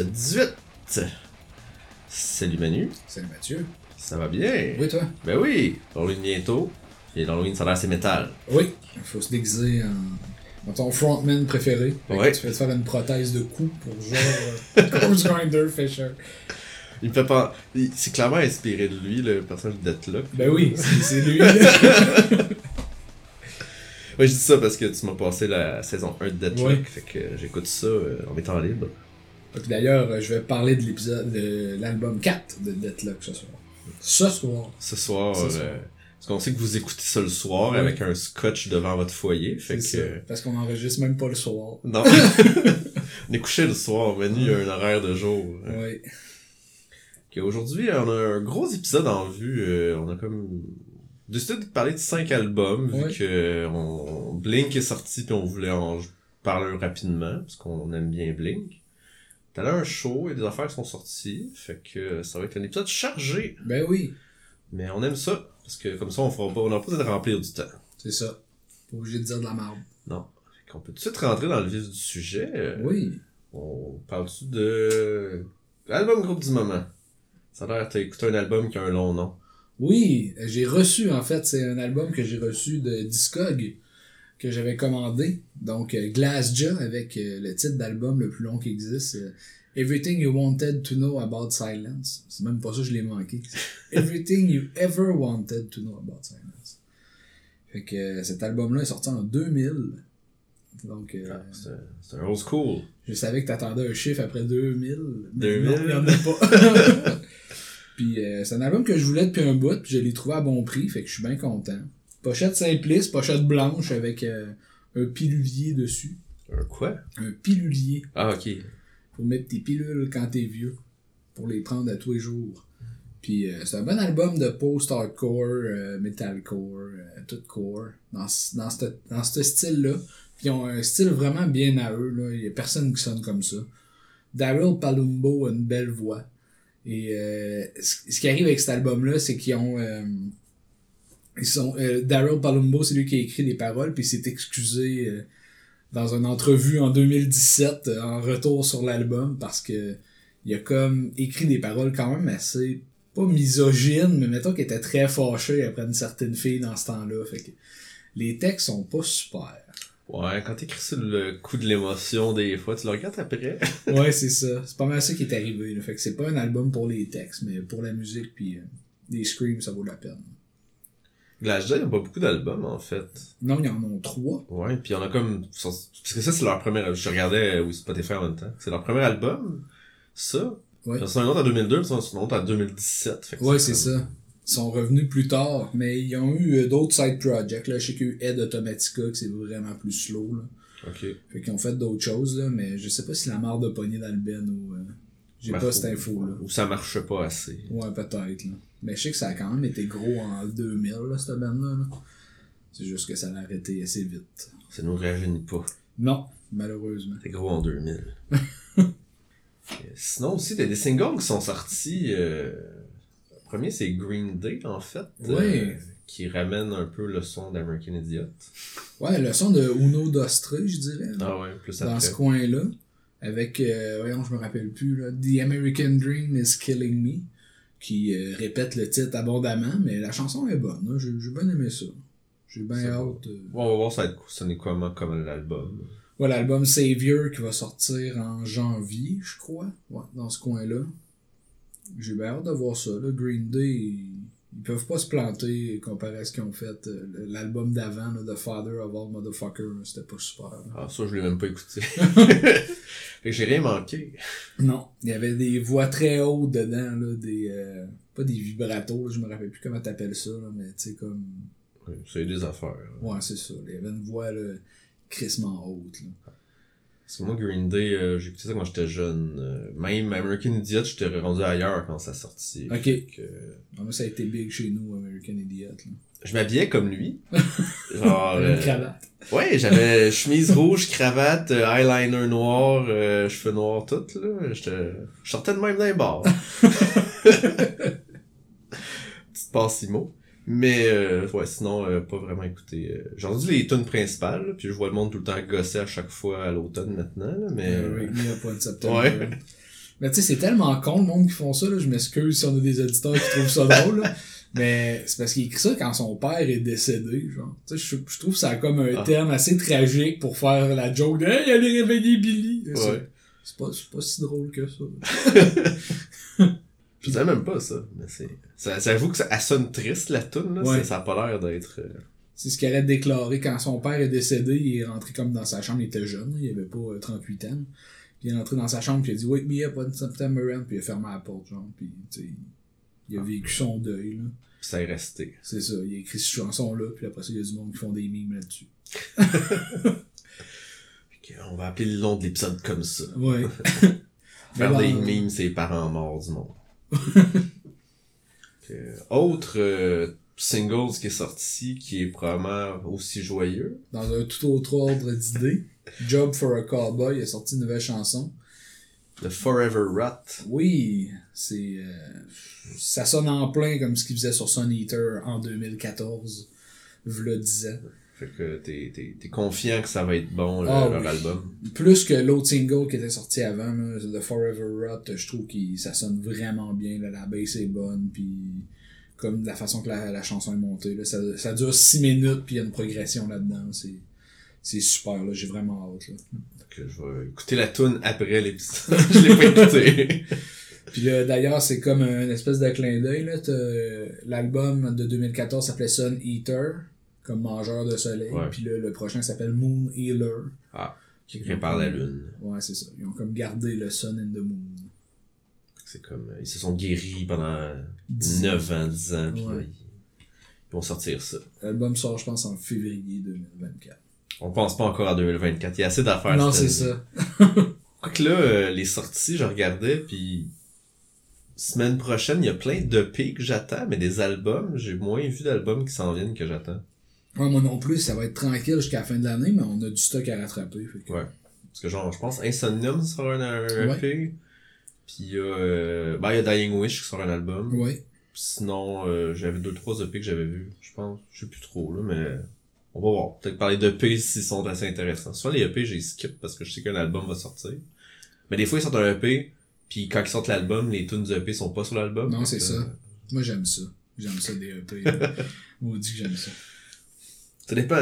Épisode 18. Salut Manu. Salut Mathieu. Ça va bien? Oui, toi? Ben oui. Halloween bientôt. Et l'Halloween, ça a l'air assez métal. Oui. Il faut se déguiser en, en ton frontman préféré. Ouais. Tu vas te faire une prothèse de cou pour genre euh, Ghost Grinder Fisher. Il me fait pas. C'est clairement inspiré de lui, le personnage de Deathlock. Ben oui, c'est lui. Ouais, je dis ça parce que tu m'as passé la saison 1 de Deathlock. Ouais. Fait que j'écoute ça euh, en étant libre. D'ailleurs, euh, je vais parler de l'épisode de l'album 4 de Deathlock ce soir. Ce soir. Ce soir. Ce euh, parce qu'on sait que vous écoutez ça le soir Ouais. avec un scotch devant votre foyer. Fait que. ça. Parce qu'on enregistre même pas le soir. Non. on est couché le soir, Manu, il y a un horaire de jour. Oui. Ok, Aujourd'hui, on a un gros épisode en vue. euh, on a comme décidé de parler de cinq albums, vu que euh, on... Blink est sorti, puis on voulait en parler rapidement, parce qu'on aime bien Blink. T'as là un show et des affaires qui sont sorties, fait que ça va être un épisode chargé. Ben oui, Mais on aime ça, parce que comme ça, on fera pas, on n'a pas besoin de remplir du temps. c'est ça. Pas obligé de dire de la merde. Non. Fait qu'on peut tout de suite rentrer dans le vif du sujet. Oui. On parle-tu de l'album groupe du moment? Ça a l'air t'as écouté un album qui a un long nom. Oui, j'ai reçu en fait, c'est un album que j'ai reçu de Discog que j'avais commandé. Donc euh, Glassjaw avec euh, le titre d'album le plus long qui existe. euh, Everything You Wanted to Know About Silence. C'est même pas ça, je l'ai manqué. Everything You Ever Wanted to Know About Silence. Fait que cet album-là est sorti en 2000. Donc, euh, Ah, C'est un old school. je savais que t'attendais un chiffre après 2000. mais 2000? Non, il y en a pas. puis euh, c'est un album que je voulais depuis un bout, puis je l'ai trouvé à bon prix, fait que je suis bien content. Pochette simpliste, pochette blanche avec euh, un pilulier dessus. Un quoi? Un pilulier. Ah, ok. Faut mettre tes pilules quand t'es vieux. Pour les prendre à tous les jours. Puis euh, c'est un bon album de post-hardcore, euh, metalcore, euh, tout core. Dans, ce- dans ce dans ce style-là. Puis ils ont un style vraiment bien à eux. Là. Il y a personne qui sonne comme ça. Daryl Palumbo a une belle voix. Et euh, ce ce qui arrive avec cet album-là, c'est qu'ils ont... ils sont euh, Daryl Palumbo, c'est lui qui a écrit les paroles, puis il s'est excusé euh, dans une entrevue en 2017 euh, en retour sur l'album parce que il a comme écrit des paroles quand même assez pas misogynes, mais mettons qu'il était très fâché après une certaine fille dans ce temps-là. Fait que les textes sont pas super. Ouais, quand t'écris sur le coup de l'émotion, des fois, tu le regardes après. Ouais, c'est ça. C'est pas mal ça qui est arrivé. Là. Fait que c'est pas un album pour les textes, mais pour la musique puis euh, les screams, ça vaut la peine. Glass il y a pas beaucoup d'albums, en fait. Non, il y en a trois. Ouais, puis on a comme... Parce que ça, c'est leur premier... Je regardais euh, oui, Spotify en même temps. C'est leur premier album, ça. Ouais. Ils en sont un autre en 2002, puis ils en sont un autre en 2017. Fait que Ouais, c'est comme- ça. Ils sont revenus plus tard, mais ils ont eu euh, d'autres side projects. Là. Je sais qu'il y a eu Ed Automatica, que c'est vraiment plus slow. Là. Ok. Fait qu'ils ont fait d'autres choses, là, mais je sais pas si la marde de poignée dans le ben ou. euh, J'ai Ben, pas cette info-là. Ou ça marche pas assez. Ouais, peut-être, là. Mais je sais que ça a quand même été gros en 2000, là, cette bande-là. là. C'est juste que ça a arrêté assez vite. Ça nous rajeunit pas. Non, malheureusement. C'est gros en 2000. Et Sinon aussi, il y a des singles qui sont sortis. euh, Le premier, c'est Green Day, en fait. euh, Ouais. qui ramène un peu le son d'American Idiot. Ouais, le son de Uno Dostre, je dirais. Ah ouais, plus dans après. ce coin-là. Avec, euh, voyons, je me rappelle plus, là, The American Dream is Killing Me. Qui euh, répète le titre abondamment, mais la chanson est bonne. là. J'ai bien aimé ça. J'ai bien hâte. euh, Bon, on va voir ça être sonner comment comme l'album. Ouais, l'album Savior qui va sortir en janvier, je crois. Ouais, dans ce coin-là. J'ai bien hâte de voir ça. Là. Green Day, ils, peuvent pas se planter comparé à ce qu'ils ont fait. euh, L'album d'avant, The Father of All Motherfuckers, c'était pas super. là. Ah, ça, je l'ai même pas écouté. j'ai rien manqué. Non, il y avait des voix très hautes dedans, là, des... euh, pas des vibratos, là, je me rappelle plus comment t'appelles ça, là, mais tu sais, comme... Ouais, C'est des affaires. là. Ouais, c'est ça. Il y avait une voix, là, crissement haute, là. Parce que moi, Green Day, euh, j'ai écouté ça quand j'étais jeune. Euh, même American Idiot, j'étais rendu ailleurs quand ça sortit. Ok. Que, Ah, moi, ça a été big chez nous, American Idiot, là. je m'habillais comme lui. Genre. T'avais euh, une cravate. Ouais, j'avais chemise rouge, cravate, euh, eyeliner noir, cheveux noirs, tout, là. Je sortais de même d'un bar. Petite passe-imo. Mais, euh, ouais, sinon, euh, pas vraiment écouté. euh, J'ai entendu les tunes principales, là, puis je vois le monde tout le temps gosser à chaque fois à l'automne maintenant, là, mais... Euh, Wake Me Up One September. Ouais. Mais tu sais, c'est tellement con le monde qui font ça, là. Je m'excuse si on a des auditeurs qui trouvent ça drôle, là. Mais c'est parce qu'il écrit ça quand son père est décédé, genre. Tu sais, je, je trouve ça comme un Ah. terme assez tragique pour faire la joke de Hey, allez réveiller Billy! Ouais. C'est pas, c'est pas si drôle que ça. Je savais même pas ça. Mais c'est. Ça, j'avoue que ça elle sonne triste la toune, là. Ouais. Ça, ça a pas l'air d'être. euh, C'est ce qu'il aurait déclaré quand son père est décédé, il est rentré comme dans sa chambre, il était jeune, il avait pas euh, 38 ans. Puis il est rentré dans sa chambre, puis il a dit Wake me up on September end, puis il a fermé la porte, genre, puis tu sais, il a vécu son deuil, là. Puis ça est resté. C'est ça, il a écrit cette chanson-là, puis après ça, il y a du monde qui font des mimes là-dessus. On va appeler le nom de l'épisode comme ça. Ouais. Faire des memes, c'est les parents morts du monde. Euh, autre euh, single qui est sorti, qui est probablement aussi joyeux. Dans un tout autre ordre d'idées, Job for a Cowboy a sorti une nouvelle chanson. The Forever Rot. Oui, c'est. euh, ça sonne en plein comme ce qu'il faisait sur Sun Eater en 2014, v'là 10 ans. Fait que t'es, t'es, t'es confiant que ça va être bon, Ah leur oui. album. Plus que l'autre single qui était sorti avant, là, The Forever Rot, je trouve que ça sonne vraiment bien. Là, la bass est bonne, puis comme la façon que la, la chanson est montée. Là, ça, ça dure 6 minutes, puis il y a une progression là-dedans. C'est, c'est super, là, j'ai vraiment hâte. Là. Que je vais écouter la tune après l'épisode. je l'ai pas écouté. Puis là, d'ailleurs, c'est comme un espèce de clin d'œil. là. T'as- L'album de 2014 s'appelait Sun Eater, comme mangeur de soleil. Puis là, le prochain s'appelle Moon Healer. Ah, qui répare la lune. Ouais, c'est ça. Ils ont comme gardé le Sun and the Moon. C'est comme, euh, ils se sont guéris pendant Dix 9 ans, 10 ans, puis Ouais. là, ils, vont sortir ça. L'album sort, je pense, en février 2024. On pense pas encore à 2024. Il y a assez d'affaires. non, c'est ça. Quoique là, euh, les sorties, je regardais, puis semaine prochaine, il y a plein d'EP que j'attends, mais des albums, j'ai moins vu d'albums qui s'en viennent que j'attends. Ouais, moi non plus, ça va être tranquille jusqu'à la fin de l'année, mais on a du stock à rattraper. fait que- Ouais. Parce que genre, je pense Insomnium sort un, un EP, puis il y a, euh, ben, il y a Dying Wish qui sort un album. Ouais. Sinon, euh, j'avais deux, trois EP que j'avais vus, je pense. Je sais plus trop, là, mais on va voir. Peut-être parler d'EP s'ils sont assez intéressants. Soit les EP, j'ai skip parce que je sais qu'un album va sortir. Mais des fois, ils sortent un EP, puis quand ils sortent l'album, les tunes du EP sont pas sur l'album. Non, c'est ça. Moi, j'aime ça. J'aime ça des EP. Maudit que j'aime ça. Ça dépend.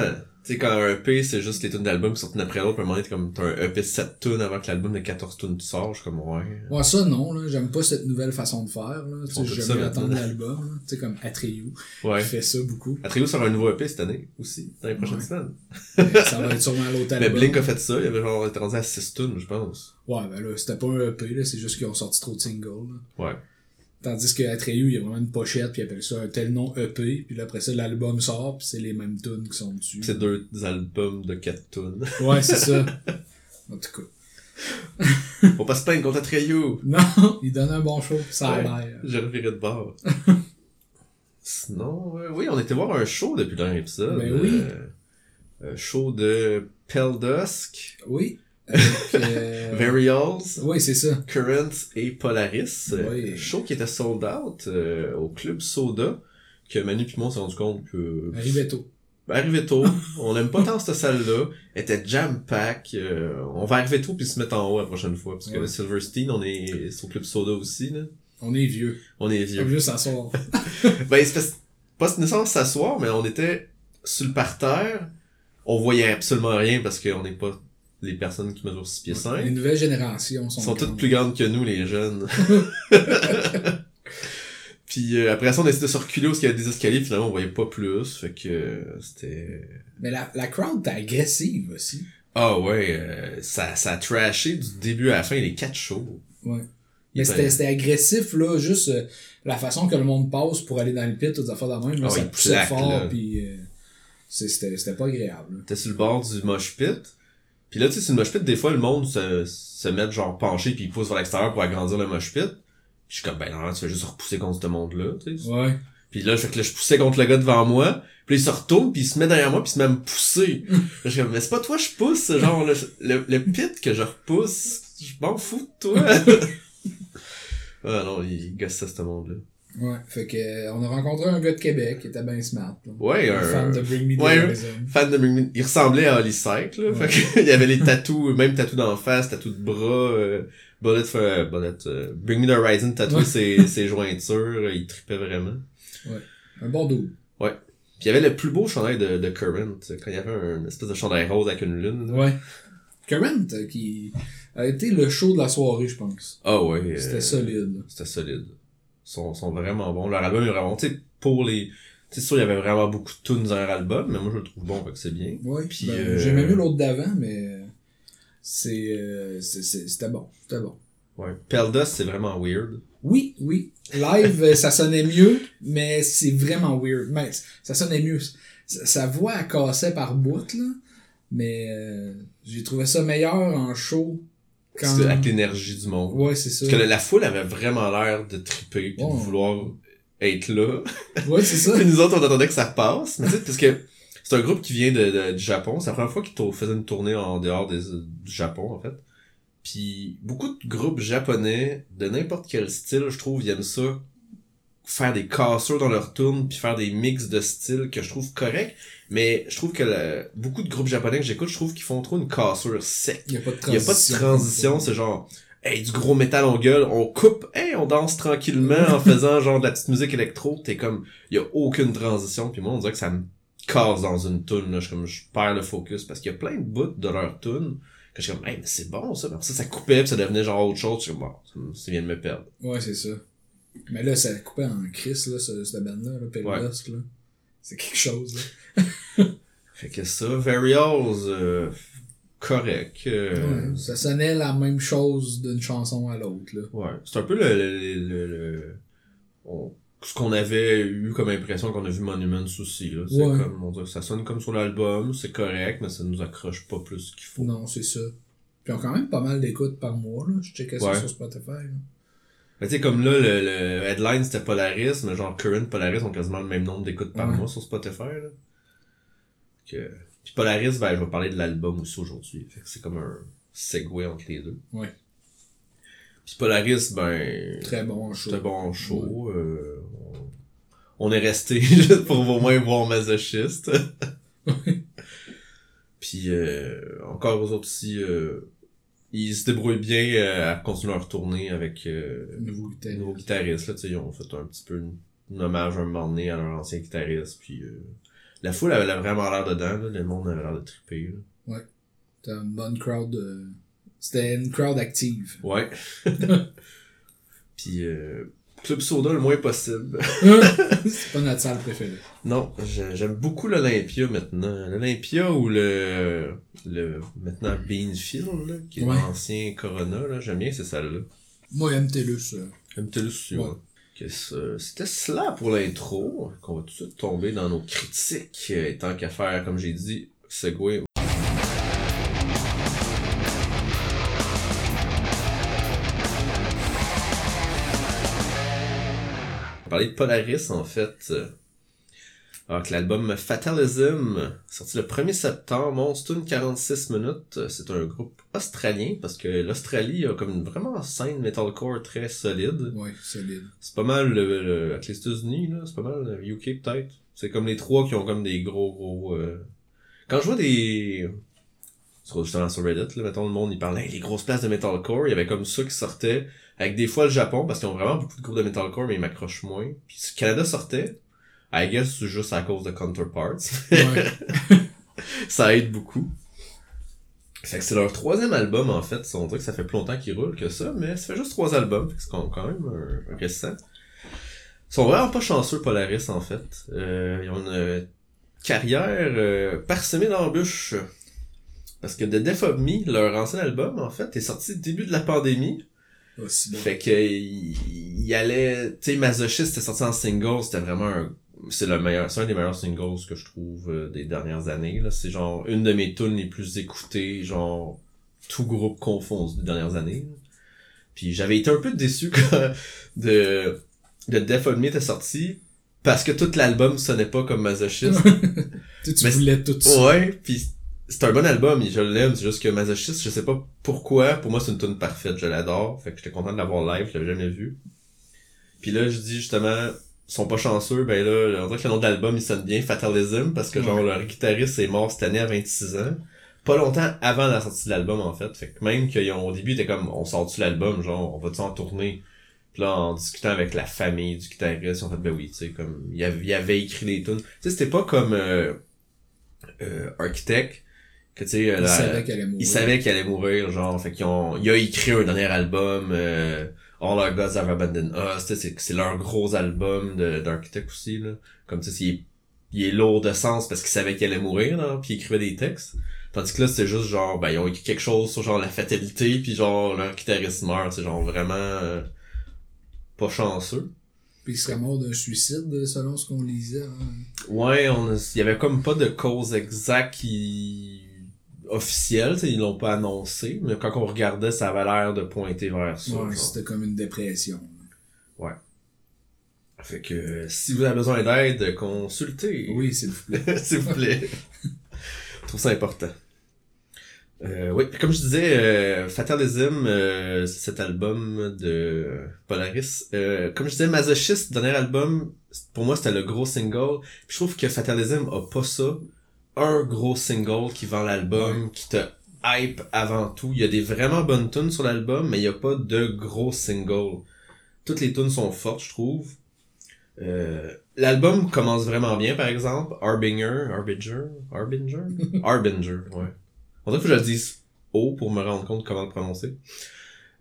Tu sais, quand un EP, c'est juste les tunes d'album qui sortent une après l'autre, à un moment donné, comme, t'as un EP 7 tunes avant que l'album de 14 tunes sort, je suis comme, ouais. Ouais, ça, non, là. J'aime pas cette nouvelle façon de faire, là. Tu sais, j'aime attendre l'album, là. Tu sais, comme Atreyu. Ouais. qui fait ça beaucoup. Atreyu sort un nouveau EP cette année, aussi, dans les prochaines Ouais. semaines. Mais ça va être sûrement l'autre Mais album. Blink a fait ça, il avait genre été rendu à 6 tunes, je pense. Ouais, ben là, c'était pas un EP, là. C'est juste qu'ils ont sorti trop de singles, là. Ouais. Tandis que Atreyu, il y a vraiment une pochette, puis il appelle ça un tel nom EP, puis là, après ça, l'album sort, puis c'est les mêmes tunes qui sont dessus. C'est deux albums de 4 tunes. Ouais, c'est ça. En tout cas. Faut pas se plaindre contre Atreyu! Non, il donne un bon show, ça a Ouais. l'air. Je revirais de bord. Sinon, euh, oui, on était voir un show depuis le dernier épisode. Ben oui. Euh, un show de Peldusk, Oui. Avec, euh, Varials, Oui, c'est ça. Current et Polaris. Euh, Oui. Show qui était sold out euh, au club Soda, que Manu puis moi on s'est rendu compte que... Arrivait tôt. Tôt, on aime pas tant cette salle-là, Elle était jam-pack, euh, on va arriver tôt puis se mettre en haut la prochaine fois, parce que Ouais. Silverstein, on est sur Club Soda aussi, là. On est vieux. On est On vieux. veut juste s'asseoir. Ben, c'est pas nécessairement s'asseoir, mais on était sur le parterre. On voyait absolument rien parce qu'on n'est pas les personnes qui mesurent 6 pieds 5. Les nouvelles générations sont, sont toutes plus grandes que nous, les jeunes. Puis euh, après ça, on a essayé de se reculer où il y avait des escaliers, finalement on voyait pas plus. Fait que euh, c'était... Mais la, la crowd était agressive aussi. Ah ouais, euh, ça, ça a trashé du début à la fin les quatre shows. Ouais. Il Mais était- c'était c'était agressif, là, juste euh, la façon que le monde passe pour aller dans le pit, toutes les affaires de même, là, Ah, ça poussait plaque, fort, là. puis euh, c'était c'était pas agréable. T'es sur le bord du mosh pit? Puis là, tu sais, sur le mosh pit, des fois, le monde se, se met genre penché puis il pousse vers l'extérieur pour agrandir le mosh pit. Puis je suis comme, ben non, tu fais juste repousser contre ce monde-là, tu sais. Ouais. Puis là, fait que là, je poussais contre le gars devant moi. Puis il se retourne, puis il se met derrière moi, puis il se met à me pousser. je suis comme, mais c'est pas toi, je pousse, c'est genre, le, le, le pit que je repousse, je m'en fous de toi. ah non, il gossait ce monde-là. Ouais. Fait que, euh, on a rencontré un gars de Québec qui était bien smart. Là. Ouais, un un, fan de Bring Me the ouais, Horizon. fan de Bring Me- il ressemblait à Holly Sykes, là. Ouais. Fait que, il y avait les tatous, même tatous d'en face, tatous de bras, euh, Bullet, for, Bullet euh, Bring Me the Horizon tatoué ses, ses jointures, il tripait vraiment. Un bon dos. Puis il y avait le plus beau chandail de, de Current, quand il y avait un espèce de chandail rose avec une lune. là. Ouais. Current, euh, qui a été le show de la soirée, je pense. Ah ouais. euh, C'était solide. C'était solide. Sont, sont vraiment bons. Leur album est vraiment, tu sais, pour les... Sais, sûr, il y avait vraiment beaucoup de tunes dans leur album, mais moi je le trouve bon, fait que c'est bien. Ouais, Puis, ben, euh, J'aimais mieux l'autre d'avant, mais c'est, euh, c'est- c'est- c'était bon. C'était bon. Ouais. Peldust, c'est vraiment weird. Oui, oui. Live, euh, ça sonnait mieux, mais c'est vraiment weird. Mais ça sonnait mieux. Sa, sa voix, elle cassait par bout, là. Mais euh, j'ai trouvé ça meilleur en show. Quand... Avec l'énergie du monde. Ouais, c'est ça. Parce que la, foule avait vraiment l'air de triper pis Ouais. de vouloir être là. Ouais, c'est ça. Puis nous autres, on attendait que ça repasse. Mais tu sais, parce que c'est un groupe qui vient de, de- du Japon. C'est la première fois qu'ils faisaient une tournée en dehors des, du Japon, en fait. Puis beaucoup de groupes japonais, de n'importe quel style, je trouve, ils aiment ça. Faire des cassures dans leur tune puis faire des mix de styles que je trouve correct. Mais je trouve que le- beaucoup de groupes japonais que j'écoute, je trouve qu'ils font trop une cassure sec. Il y a pas de y transition. a pas de transition, c'est genre, hey, du gros métal on gueule, on coupe, hey, on danse tranquillement en faisant genre de la petite musique électro, t'es comme, il y a aucune transition, puis moi on dirait que ça me casse dans une tune là, je suis comme, je perds le focus, parce qu'il y a plein de bouts de leur tune que je suis comme, hey, mais c'est bon ça, mais ça, ça coupait, puis ça devenait genre autre chose, je suis comme, bon, ça vient de me perdre. Ouais, c'est ça. Mais là, ça coupait en crise, là, ce- cette bande-là, là, Pellusk, là. C'est quelque chose, là. Fait que ça, Varials, euh, correct, euh, Ouais, ça sonnait la même chose d'une chanson à l'autre, là. Ouais, c'est un peu le, le, le, le- on- ce qu'on avait eu comme impression qu'on a vu Monuments aussi, là. C'est Ouais. comme, on dirait, ça sonne comme sur l'album, c'est correct, mais ça nous accroche pas plus qu'il faut. Non, c'est ça. Puis ils ont quand même pas mal d'écoutes par mois, là. Je checkais ça sur Spotify, là. Mais tu sais, comme là, le, le headline c'était Polaris, mais genre Current Polaris ont quasiment le même nombre d'écoutes par Ouais. mois sur Spotify, là. Que... Puis Polaris, ben, je vais parler de l'album aussi aujourd'hui. Fait que c'est comme un segue entre les deux. Ouais. Puis Polaris, ben... Très bon show. C'était bon show. euh, on, on est resté juste pour au moins voir Masochiste. Puis euh, encore aux autres aussi, euh, ils se débrouillent bien euh, à continuer leur tournée avec euh, Nouveau guitariste. nouveaux guitaristes. Là, ils ont fait un petit peu un hommage un moment donné à leur ancien guitariste. Puis euh, la foule avait vraiment l'air dedans. Là, le monde avait l'air de triper. là. C'était une bonne crowd. euh, C'était une crowd active. Ouais. Puis euh, Club Soda le moins possible. c'est pas notre salle préférée. Non, j'ai- j'aime beaucoup l'Olympia maintenant. L'Olympia ou le, le maintenant Beanfield, là, qui est Ouais. l'ancien Corona, là. J'aime bien ces salles-là. Moi, MTLUS. euh, J'aime tellement aussi, Ouais. C'était cela pour l'intro, qu'on va tout de suite tomber dans nos critiques, euh, tant qu'à faire, comme j'ai dit, Segway. Parler de Polaris, en fait. euh, Alors que l'album Fatalism, sorti le 1er septembre, monte une 46 minutes. C'est un groupe australien, parce que l'Australie a comme une vraiment scène metalcore très solide. Ouais, solide. C'est pas mal le, le- avec les États-Unis, là, c'est pas mal le UK peut-être. C'est comme les trois qui ont comme des gros gros. euh, Quand je vois des. Sur, justement sur Reddit, là, mettons le monde il parlait hey, les grosses places de metalcore, il y avait comme ça qui sortait. Avec des fois le Japon, parce qu'ils ont vraiment beaucoup de groupes de metalcore, mais ils m'accrochent moins. Puis si le Canada sortait, I guess c'est juste à cause de Counterparts. Ouais. ça aide beaucoup. Fait que c'est leur troisième album en fait. On dirait que ça fait plus longtemps qu'ils roulent que ça, mais ça fait juste trois albums, fait que c'est quand même un, un récent. Ils sont vraiment pas chanceux Polaris en fait. Euh, ils ont une euh, carrière euh, parsemée d'embûches. Parce que The Death of Me, leur ancien album en fait, est sorti début de la pandémie. Aussi. Fait que il, il allait, tu sais, Masochist était sorti en single, c'était vraiment un, c'est le meilleur, c'est un des meilleurs singles que je trouve euh, des dernières années là. C'est genre une de mes tunes les plus écoutées, genre tout groupe confondu des dernières années. là. Puis j'avais été un peu déçu quand de de Death of Me était sorti parce que tout l'album sonnait pas comme Masochist. Tu, tu Mais voulais tout ça. Ouais, puis c'est un bon album, je l'aime, c'est juste que Masochist, je sais pas pourquoi, pour moi c'est une tune parfaite, je l'adore, fait que j'étais content de l'avoir live, je l'avais jamais vu. Puis là, je dis justement, ils sont pas chanceux, ben là, on dirait que le nom de l'album il sonne bien, Fatalism, parce que genre leur guitariste est mort cette année à 26 ans. pas longtemps avant la sortie de l'album, en fait. Fait que même qu'ils ont, au début, était comme, on sort-tu l'album, genre, on va-tu en tourner? Puis là, en discutant avec la famille du guitariste, ils ont fait, ben oui, tu sais, comme, il avait, il avait écrit des tunes. Tu sais, c'était pas comme, euh, euh, Architect, que tu sais, Il la- savait qu'elle allait mourir. il savait qu'il allait mourir, genre, fait qu'ils ont, il a écrit un dernier album, euh, All Our Gods Have Abandoned Us, c'est, c'est leur gros album de, d'Architect aussi, là. Comme, tu sais, il est, il est lourd de sens parce qu'il savait qu'il allait mourir, là, puis il écrivait des textes. Tandis que là, c'était juste genre, ben, ils ont écrit quelque chose sur genre la fatalité, puis genre, leur guitariste meurt, c'est genre vraiment, euh, pas chanceux. Puis il serait mort d'un suicide, selon ce qu'on lisait. hein. Ouais, on il y avait comme pas de cause exacte qui sais, ils l'ont pas annoncé, mais quand on regardait, ça avait l'air de pointer vers ça. Ouais, c'était comme une dépression. Fait que euh, si vous avez besoin d'aide, consultez. Oui, s'il vous plaît. S'il vous plaît. Je trouve ça important. Euh, oui, comme je disais, euh, Fatalism, euh, c'est cet album de Polaris. Euh, comme je disais, Masochist, dernier album, pour moi c'était le gros single. Puis je trouve que Fatalism a pas ça. Un gros single qui vend l'album, qui te hype avant tout. Il y a des vraiment bonnes tunes sur l'album, mais il y a pas de gros single. Toutes les tunes sont fortes, je trouve. Euh, L'album commence vraiment bien, par exemple. Harbinger, Harbinger, Harbinger, Harbinger, ouais. On dirait que je le dise haut pour me rendre compte comment le prononcer.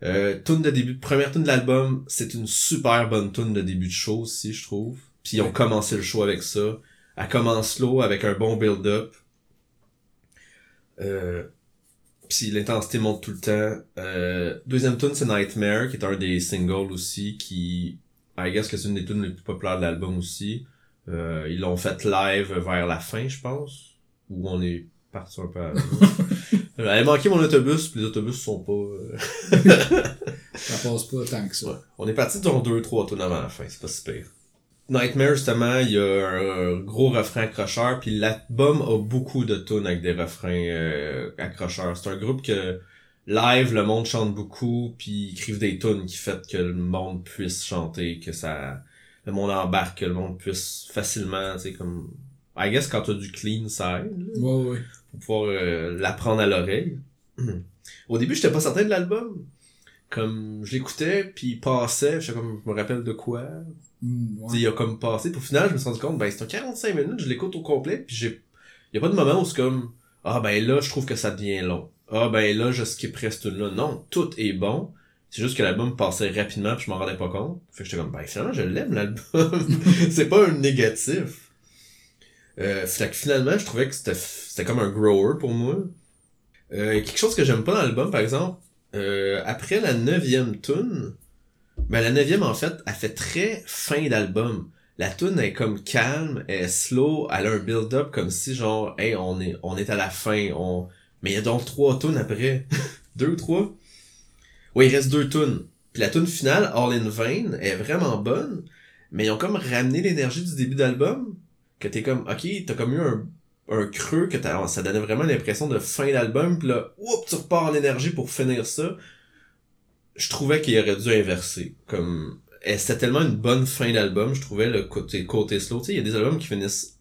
Euh, tune de début, première tune de l'album, c'est une super bonne tune de début de show aussi, je trouve. Puis ils ont commencé le show avec ça. Elle commence slow avec un bon build-up. Euh, puis l'intensité monte tout le temps. Euh, deuxième tune, c'est Nightmare, qui est un des singles aussi, qui, I guess que c'est une des tunes les plus populaires de l'album aussi. Euh, ils l'ont fait live vers la fin, je pense. Où on est parti un peu avant. Elle a manqué mon autobus, puis les autobus sont pas... euh, Ça passe pas tant que ça. Ouais. On est parti dans deux, trois tours avant la fin, c'est pas si pire. Nightmare, justement, il y a un, gros refrain accrocheur, puis l'album a beaucoup de tunes avec des refrains euh, accrocheurs. C'est un groupe que live, le monde chante beaucoup, puis ils écrivent des tunes qui fait que le monde puisse chanter, que ça le monde embarque, que le monde puisse facilement, tu sais, comme... I guess quand t'as du clean, ça aide, là Ouais, ouais. pour pouvoir euh, l'apprendre à l'oreille. Au début, j'étais pas certain de l'album. Comme je l'écoutais, puis il passait, je comme je me rappelle de quoi. Sais, ouais. Il a comme passé. Puis au final, je me suis rendu compte, ben c'est un 45 minutes, je l'écoute au complet, puis j'ai. Y a pas de moment où c'est comme Ah ben là, je trouve que ça devient long. Ah ben là, je skipperais ce là Non, tout est bon. C'est juste que l'album passait rapidement puis je m'en rendais pas compte. Fait que j'étais comme ben finalement je l'aime l'album. c'est pas un négatif. Euh, fait que finalement, je trouvais que c'était c'était comme un grower pour moi. Euh, quelque chose que j'aime pas dans l'album, par exemple, euh, après la neuvième tune, ben la neuvième en fait, elle fait très fin d'album. La tune est comme calme, elle est slow, elle a un build-up comme si genre, hey, on est, on est à la fin, on, mais il y a donc trois tunes après. deux ou trois? Oui, il reste deux tunes. Puis la tune finale, All in Vain, est vraiment bonne, mais ils ont comme ramené l'énergie du début d'album, que t'es comme, ok, t'as comme eu un, un creux, que t'as, ça donnait vraiment l'impression de fin d'album, puis là, oups, tu repars en énergie pour finir ça. Je trouvais qu'il aurait dû inverser. Comme, et c'était tellement une bonne fin d'album, je trouvais le côté, côté slow. Tu sais, il y a des albums qui finissent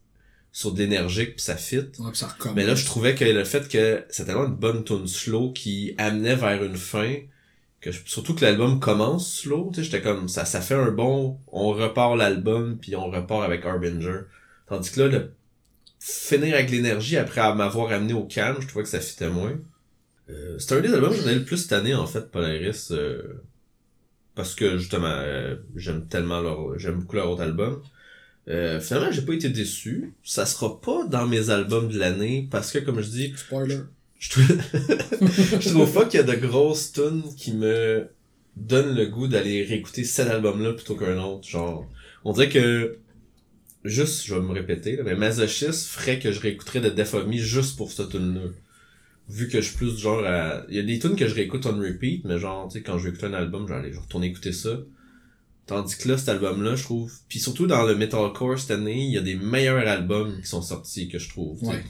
sur de l'énergique, puis ça fit. Ouais, puis ça recommence. Mais là, je trouvais que le fait que c'était tellement une bonne tune slow qui amenait vers une fin, que je- surtout que l'album commence slow, tu sais, j'étais comme, ça, ça fait un bon, on repart l'album, puis on repart avec Harbinger. Tandis que là, le finir avec l'énergie après m'avoir amené au calme, je trouvais que ça fitait moins. Euh, c'est un des albums que j'en ai le plus cette année, en fait, Polaris, euh, parce que, justement, euh, j'aime tellement leur, j'aime beaucoup leur autre album. Euh, finalement, j'ai pas été déçu. Ça sera pas dans mes albums de l'année parce que, comme je dis, Spoiler. je trouve, je trouve pas qu'il y a de grosses tunes qui me donnent le goût d'aller réécouter cet album-là plutôt qu'un autre. Genre, on dirait que, juste, je vais me répéter, là, mais Masochist ferait que je réécouterais de Death of Me juste pour cette tune-là. Vu que je suis plus genre à... Il y a des tunes que je réécoute on repeat, mais genre, tu sais, quand je vais écouter un album, j'allais je retourne écouter ça. Tandis que là, cet album-là, je trouve... Puis surtout dans le metalcore cette année, il y a des meilleurs albums qui sont sortis que je trouve. Ouais.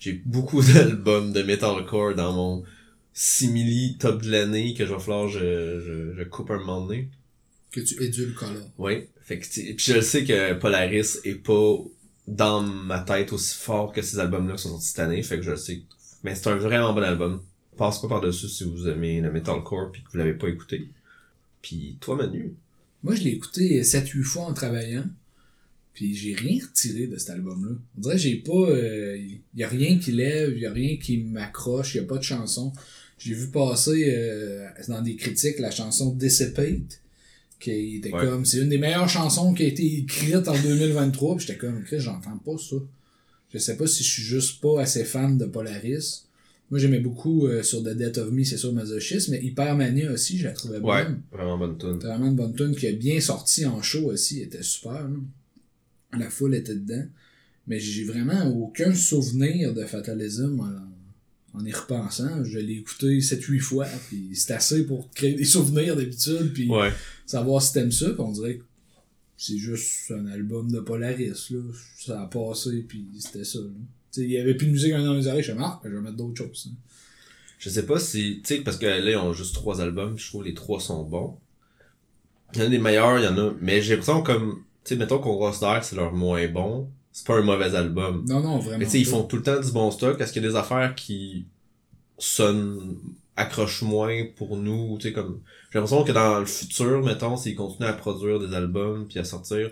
J'ai beaucoup d'albums de metalcore dans mon simili top de l'année que je vais falloir je, je, je coupe un moment donné. Que tu édulcoles. Oui. Fait que, puis je le sais que Polaris est pas dans ma tête aussi fort que ces albums-là qui sont sortis cette année. Fait que je sais. Mais c'est un vraiment bon album. Passe pas par-dessus si vous aimez le metalcore puis que vous l'avez pas écouté. Puis toi, Manu? Moi, je l'ai écouté 7-8 fois en travaillant. Puis j'ai rien retiré de cet album-là. On dirait que j'ai pas. Il y a rien qui lève, y a rien qui m'accroche, y a pas de chanson. J'ai vu passer euh, dans des critiques la chanson Dissipate, qui était Ouais. comme. C'est une des meilleures chansons qui a été écrite en 2023. Puis j'étais comme, Chris, j'entends pas ça. Je sais pas si je suis juste pas assez fan de Polaris. Moi, j'aimais beaucoup euh, sur The Death of Me, c'est sûr, Masochist, mais Hypermania aussi, je la trouvais Ouais, bonne. vraiment bonne tune. Vraiment une bonne tune qui a bien sorti en show aussi, elle était super. là. La foule était dedans. Mais j'ai vraiment aucun souvenir de Fatalism en, en y repensant. Je l'ai écouté 7-8 fois, puis c'est assez pour créer des souvenirs d'habitude, puis Ouais. savoir si t'aimes ça, puis on dirait que c'est juste un album de Polaris, là. Ça a passé, puis c'était ça, il y avait plus de musique dans les oreilles, je me ah, je vais mettre d'autres choses. hein. Je sais pas si, tu sais, parce que là, ils ont juste trois albums, je trouve les trois sont bons. Il y en a des meilleurs, il y en a, mais j'ai l'impression comme, tu sais, mettons qu'on considère c'est leur moins bon, c'est pas un mauvais album. Non, non, vraiment. Mais tu sais, ils font tout le temps du bon stock, est-ce qu'il y a des affaires qui sonnent, accrochent moins pour nous, tu sais, comme, j'ai l'impression que dans le futur, mettons, s'ils continuent à produire des albums puis à sortir,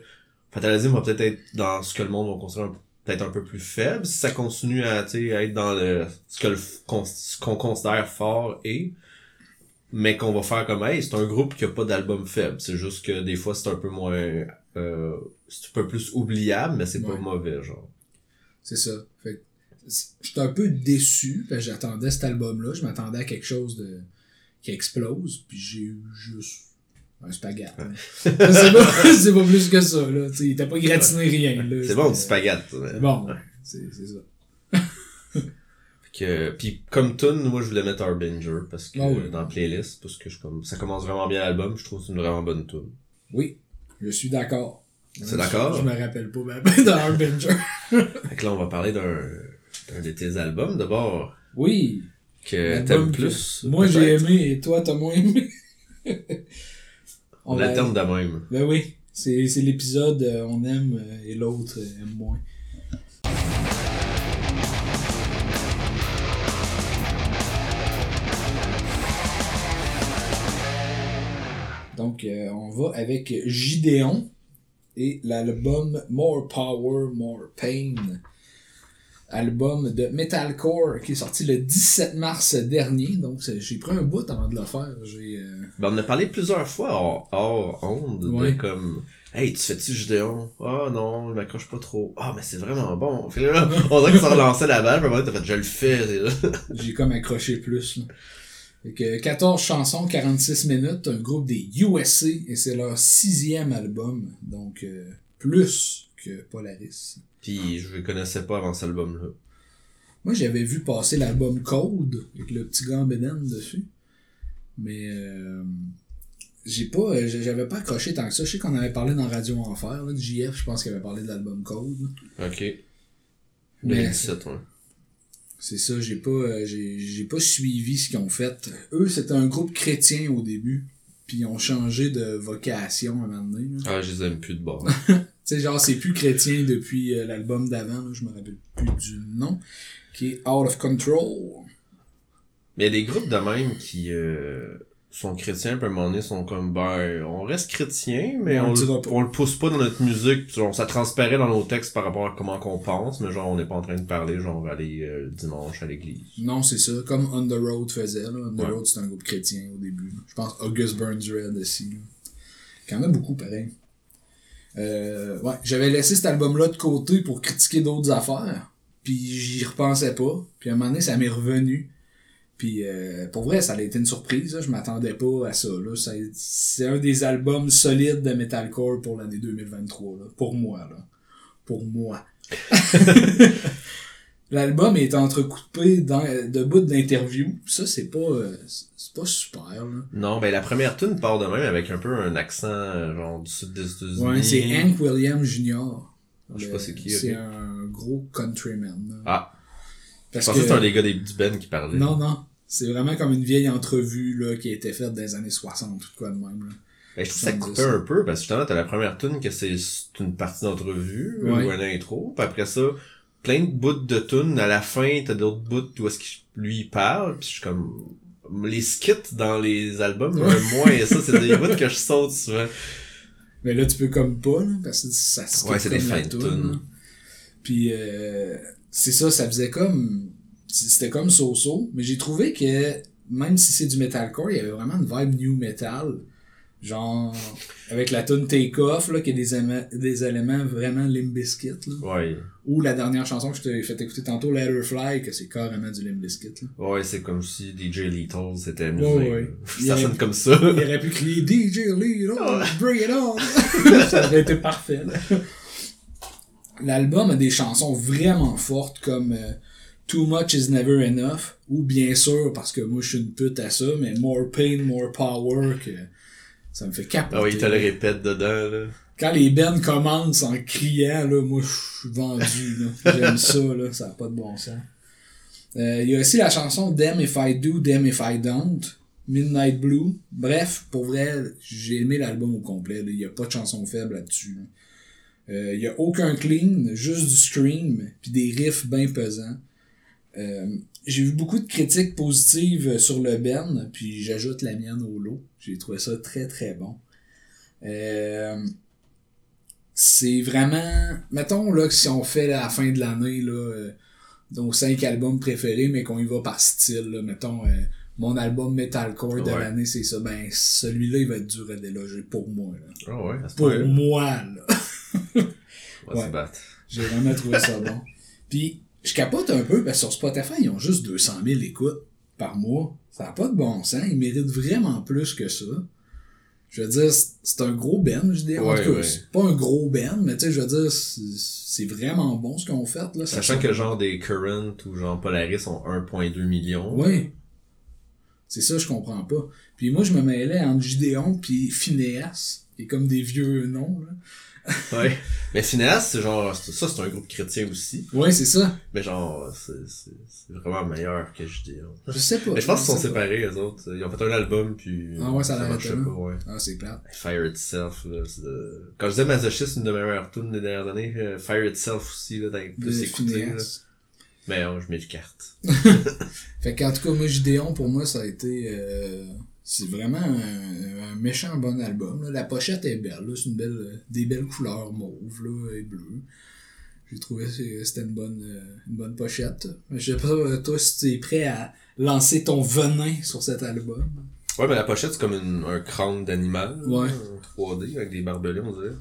Fatalism va peut-être être dans ce que le monde va considérer peut-être un peu plus faible, si ça continue à, tu être dans le, ce que le, qu'on, ce qu'on considère fort et, mais qu'on va faire comme, hey, c'est un groupe qui a pas d'album faible, c'est juste que des fois c'est un peu moins, euh, c'est un peu plus oubliable, mais c'est pas Ouais. mauvais, genre. C'est ça. Fait j'étais un peu déçu parce que j'attendais cet album-là. Je m'attendais à quelque chose de qui explose, puis j'ai eu juste un spaghette. hein. c'est pas, pas plus que ça, là. T'sais, il était pas gratiné rien, là. C'est bon du. C'est bon, c'est c'est ça. Que, puis comme tune, moi je voulais mettre Harbinger parce que Ah oui. dans la playlist parce que je comme ça commence vraiment bien l'album, je trouve que c'est une vraiment bonne tune. Oui, je suis d'accord. C'est d'accord? Je me rappelle pas ben, dans Harbinger. Fait que là on va parler d'un d'un de tes albums d'abord Oui. que t'aimes que plus. Moi, j'ai aimé et toi, t'as moins aimé. On va- l'alterne de même. Ben oui, c'est l'épisode euh, on aime euh, et l'autre euh, aime moins. Donc, euh, on va avec Gideon et l'album More Power, More Pain. Album de Metalcore qui est sorti le 17 mars dernier. Donc, j'ai pris un bout avant de le faire. J'ai. euh, Ben, on en a parlé plusieurs fois hors, hors onde, de comme Hey, tu fais-tu Gideon? Ah non, je m'accroche pas trop. Ah, mais c'est vraiment bon. Fait que là, on dirait que ça relançait la balle, moment, t'as fait je le fais. J'ai comme accroché plus. Là. Fait que 14 chansons, 46 minutes, un groupe des USA et c'est leur sixième album, donc euh, plus que Polaris. Puis je le connaissais pas avant cet album-là. Moi j'avais vu passer l'album Code avec le petit gars en bédaine dessus, mais euh, j'ai pas, euh, j'avais pas accroché tant que ça. Je sais qu'on avait parlé dans Radio Enfer, là, de JF, je pense qu'il avait parlé de l'album Code. là. Ok. Mais- 2017, ouais. C'est ça, j'ai pas euh, j'ai pas suivi ce qu'ils ont fait. Eux, c'était un groupe chrétien au début, puis ils ont changé de vocation à un moment donné. là. Ah, je les aime plus de bord. Tu sais, genre, c'est plus chrétien depuis euh, l'album d'avant, je me rappelle plus du nom, qui est Out of Control. Mais il y a des groupes de même qui euh, sont chrétiens, puis à un moment donné, sont comme, ben, on reste chrétien, mais On on, le on pousse pas dans notre musique, puis genre, ça transparaît dans nos textes par rapport à comment qu'on pense, mais genre, on n'est pas en train de parler, genre, aller euh, dimanche à l'église. Non, c'est ça, comme On the Road faisait. Là. On the Ouais. Road, c'est un groupe chrétien au début. Je pense August Burns Red aussi. là. Quand même beaucoup, pareil. Euh, ouais, j'avais laissé cet album-là de côté pour critiquer d'autres affaires. Puis j'y repensais pas. Puis à un moment donné, ça m'est revenu. Puis euh, pour vrai, ça a été une surprise. là. Je m'attendais pas à ça. Là. Ça- C'est un des albums solides de metalcore pour l'année 2023. Là. Pour moi. Là. Pour moi. L'album est entrecoupé dans, de bouts d'interviews. Ça, c'est pas, euh, c'est pas super. Là. Non, ben, la première tune part de même avec un peu un accent, euh, genre, du sud des États-Unis. Ouais, c'est Hank Williams Jr. Je sais pas c'est qui, C'est un gros countryman. là. Ah, je Parce pensais que que- c'était un des gars des, du Ben qui parlait. Non, non. C'est vraiment comme une vieille entrevue là, qui a été faite dans les années 60 ou de quoi de même. Là. Ben, je trouve ça coupait un peu, parce que justement, t'as la première tune que c'est une partie d'entrevue, Ouais. ou une intro, puis après ça, plein de bouts de tunes. À la fin, t'as d'autres bouts où est-ce qu'il lui parle. Puis je suis comme les skits dans les albums, Ouais. moi et ça, c'est des bouts que je saute souvent. Mais là, tu peux comme pas, là, parce que ça se Ouais, c'est des fins de toune, tune. là. Puis, euh, c'est ça, ça faisait comme... C'était comme so-so, mais j'ai trouvé que, même si c'est du metalcore, il y avait vraiment une vibe new metal. Genre, avec la tune Take Off, là, qui a des, des éléments vraiment là. Ouais. Ou la dernière chanson que je t'ai fait écouter tantôt, Let Her Fly, que c'est carrément du là. Ouais, c'est comme si DJ Lethal s'était amusé. Ouais, ouais. Ça sonne comme ça. Il aurait pu crier DJ Lee, oh, bring it on! ça aurait été parfait. là. L'album a des chansons vraiment fortes comme euh, Too Much Is Never Enough, ou bien sûr, parce que moi je suis une pute à ça, mais More Pain, More Power, que ça me fait capoter. Ah oui, il te le répète dedans, là. Quand les bands commencent en criant, là, moi je suis vendu. là. J'aime ça, là, ça n'a pas de bon sens. Euh, Il y a aussi la chanson Damn If I Do, Damn If I Don't, Midnight Blue. Bref, pour vrai, j'ai aimé l'album au complet. Il n'y a pas de chanson faible là-dessus. là. Euh, Il y a aucun clean, juste du scream, puis des riffs bien pesants. Euh, j'ai vu beaucoup de critiques positives sur le Ben, puis j'ajoute la mienne au lot. J'ai trouvé ça très très bon. Euh, c'est vraiment mettons là que si on fait la fin de l'année là euh, nos cinq albums préférés mais qu'on y va par style là, mettons euh, mon album metalcore de Ouais. l'année c'est ça ben celui-là il va être dur à déloger pour moi là. Ah ouais, pour moi là On va Ouais. se battre. j'ai vraiment trouvé ça bon puis je capote un peu parce que sur Spotify ils ont juste 200 000 écoutes par mois ça n'a pas de bon sens ils méritent vraiment plus que ça je veux dire, c'est- un gros ben, je dis. En Ouais, tout cas, ouais. c'est pas un gros ben, mais tu sais, je veux dire, c'est vraiment bon ce qu'ils ont fait, là. Sachant que genre des Current ou genre Polaris ont 1.2 millions. Oui. C'est ça, je comprends pas. Puis moi, je me mêlais entre Gideon puis Phineas, qui est comme des vieux noms, là. Ouais. Mais Cinéaste, c'est genre, ça c'est un groupe chrétien aussi. Ouais, c'est ça. Mais genre, c'est, vraiment meilleur que je dis. Je sais pas. Mais je pense qu'ils sont séparés, eux autres. Ils ont fait un album, puis... Ah ouais, ça a l'air marchait étonnant. pas, ouais. Ah, c'est plate. Fire Itself, là, de- Quand je disais Masochiste, une de mes meilleures tunes des dernières années, euh, Fire Itself aussi, là, dans plus écouté, là. Mais euh, je mets du carte. Fait qu'en tout cas, moi, Gideon, pour moi, ça a été. euh, c'est vraiment un, un méchant bon album. là. La pochette est belle, là. C'est une belle, des belles couleurs mauve là, et bleues. J'ai trouvé que c'était une bonne, euh, une bonne pochette. Mais Je sais pas, euh, toi, si tu es prêt à lancer ton venin sur cet album. Ouais, mais la pochette, c'est comme une- un crâne d'animal. Ouais. en 3D, avec des barbelés, on dirait.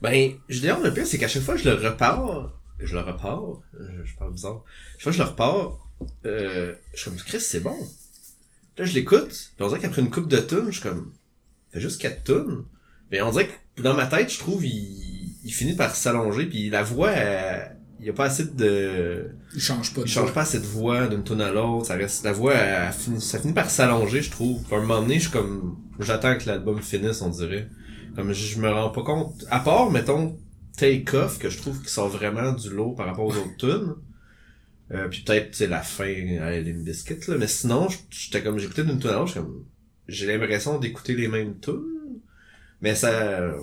Ben, je dis, le pire, c'est qu'à chaque fois que je le repars, je le repars, je, je parle bizarre, chaque fois que je le repars, euh, je suis comme, Chris, c'est bon. Là, je l'écoute, puis on dirait qu'après une coupe de tunes, je suis comme, fait juste quatre tunes. Mais on dirait que dans ma tête, je trouve, il, il finit par s'allonger, puis la voix, elle- il y a pas assez de, Il change pas de il change voix. pas cette voix d'une tune à l'autre, ça reste, la voix, elle, ça finit par s'allonger, je trouve. Puis à un moment donné, je suis comme, j'attends que l'album finisse, on dirait. Comme, je, je me rends pas compte, à part, mettons, Take Off, que je trouve qui sort vraiment du lot par rapport aux autres tunes. Euh, puis peut-être, c'est la fin à Limp Bizkit, là. Mais sinon, j'étais comme, j'écoutais d'une tune à l'autre, comme, j'ai l'impression d'écouter les mêmes tunes. Mais ça,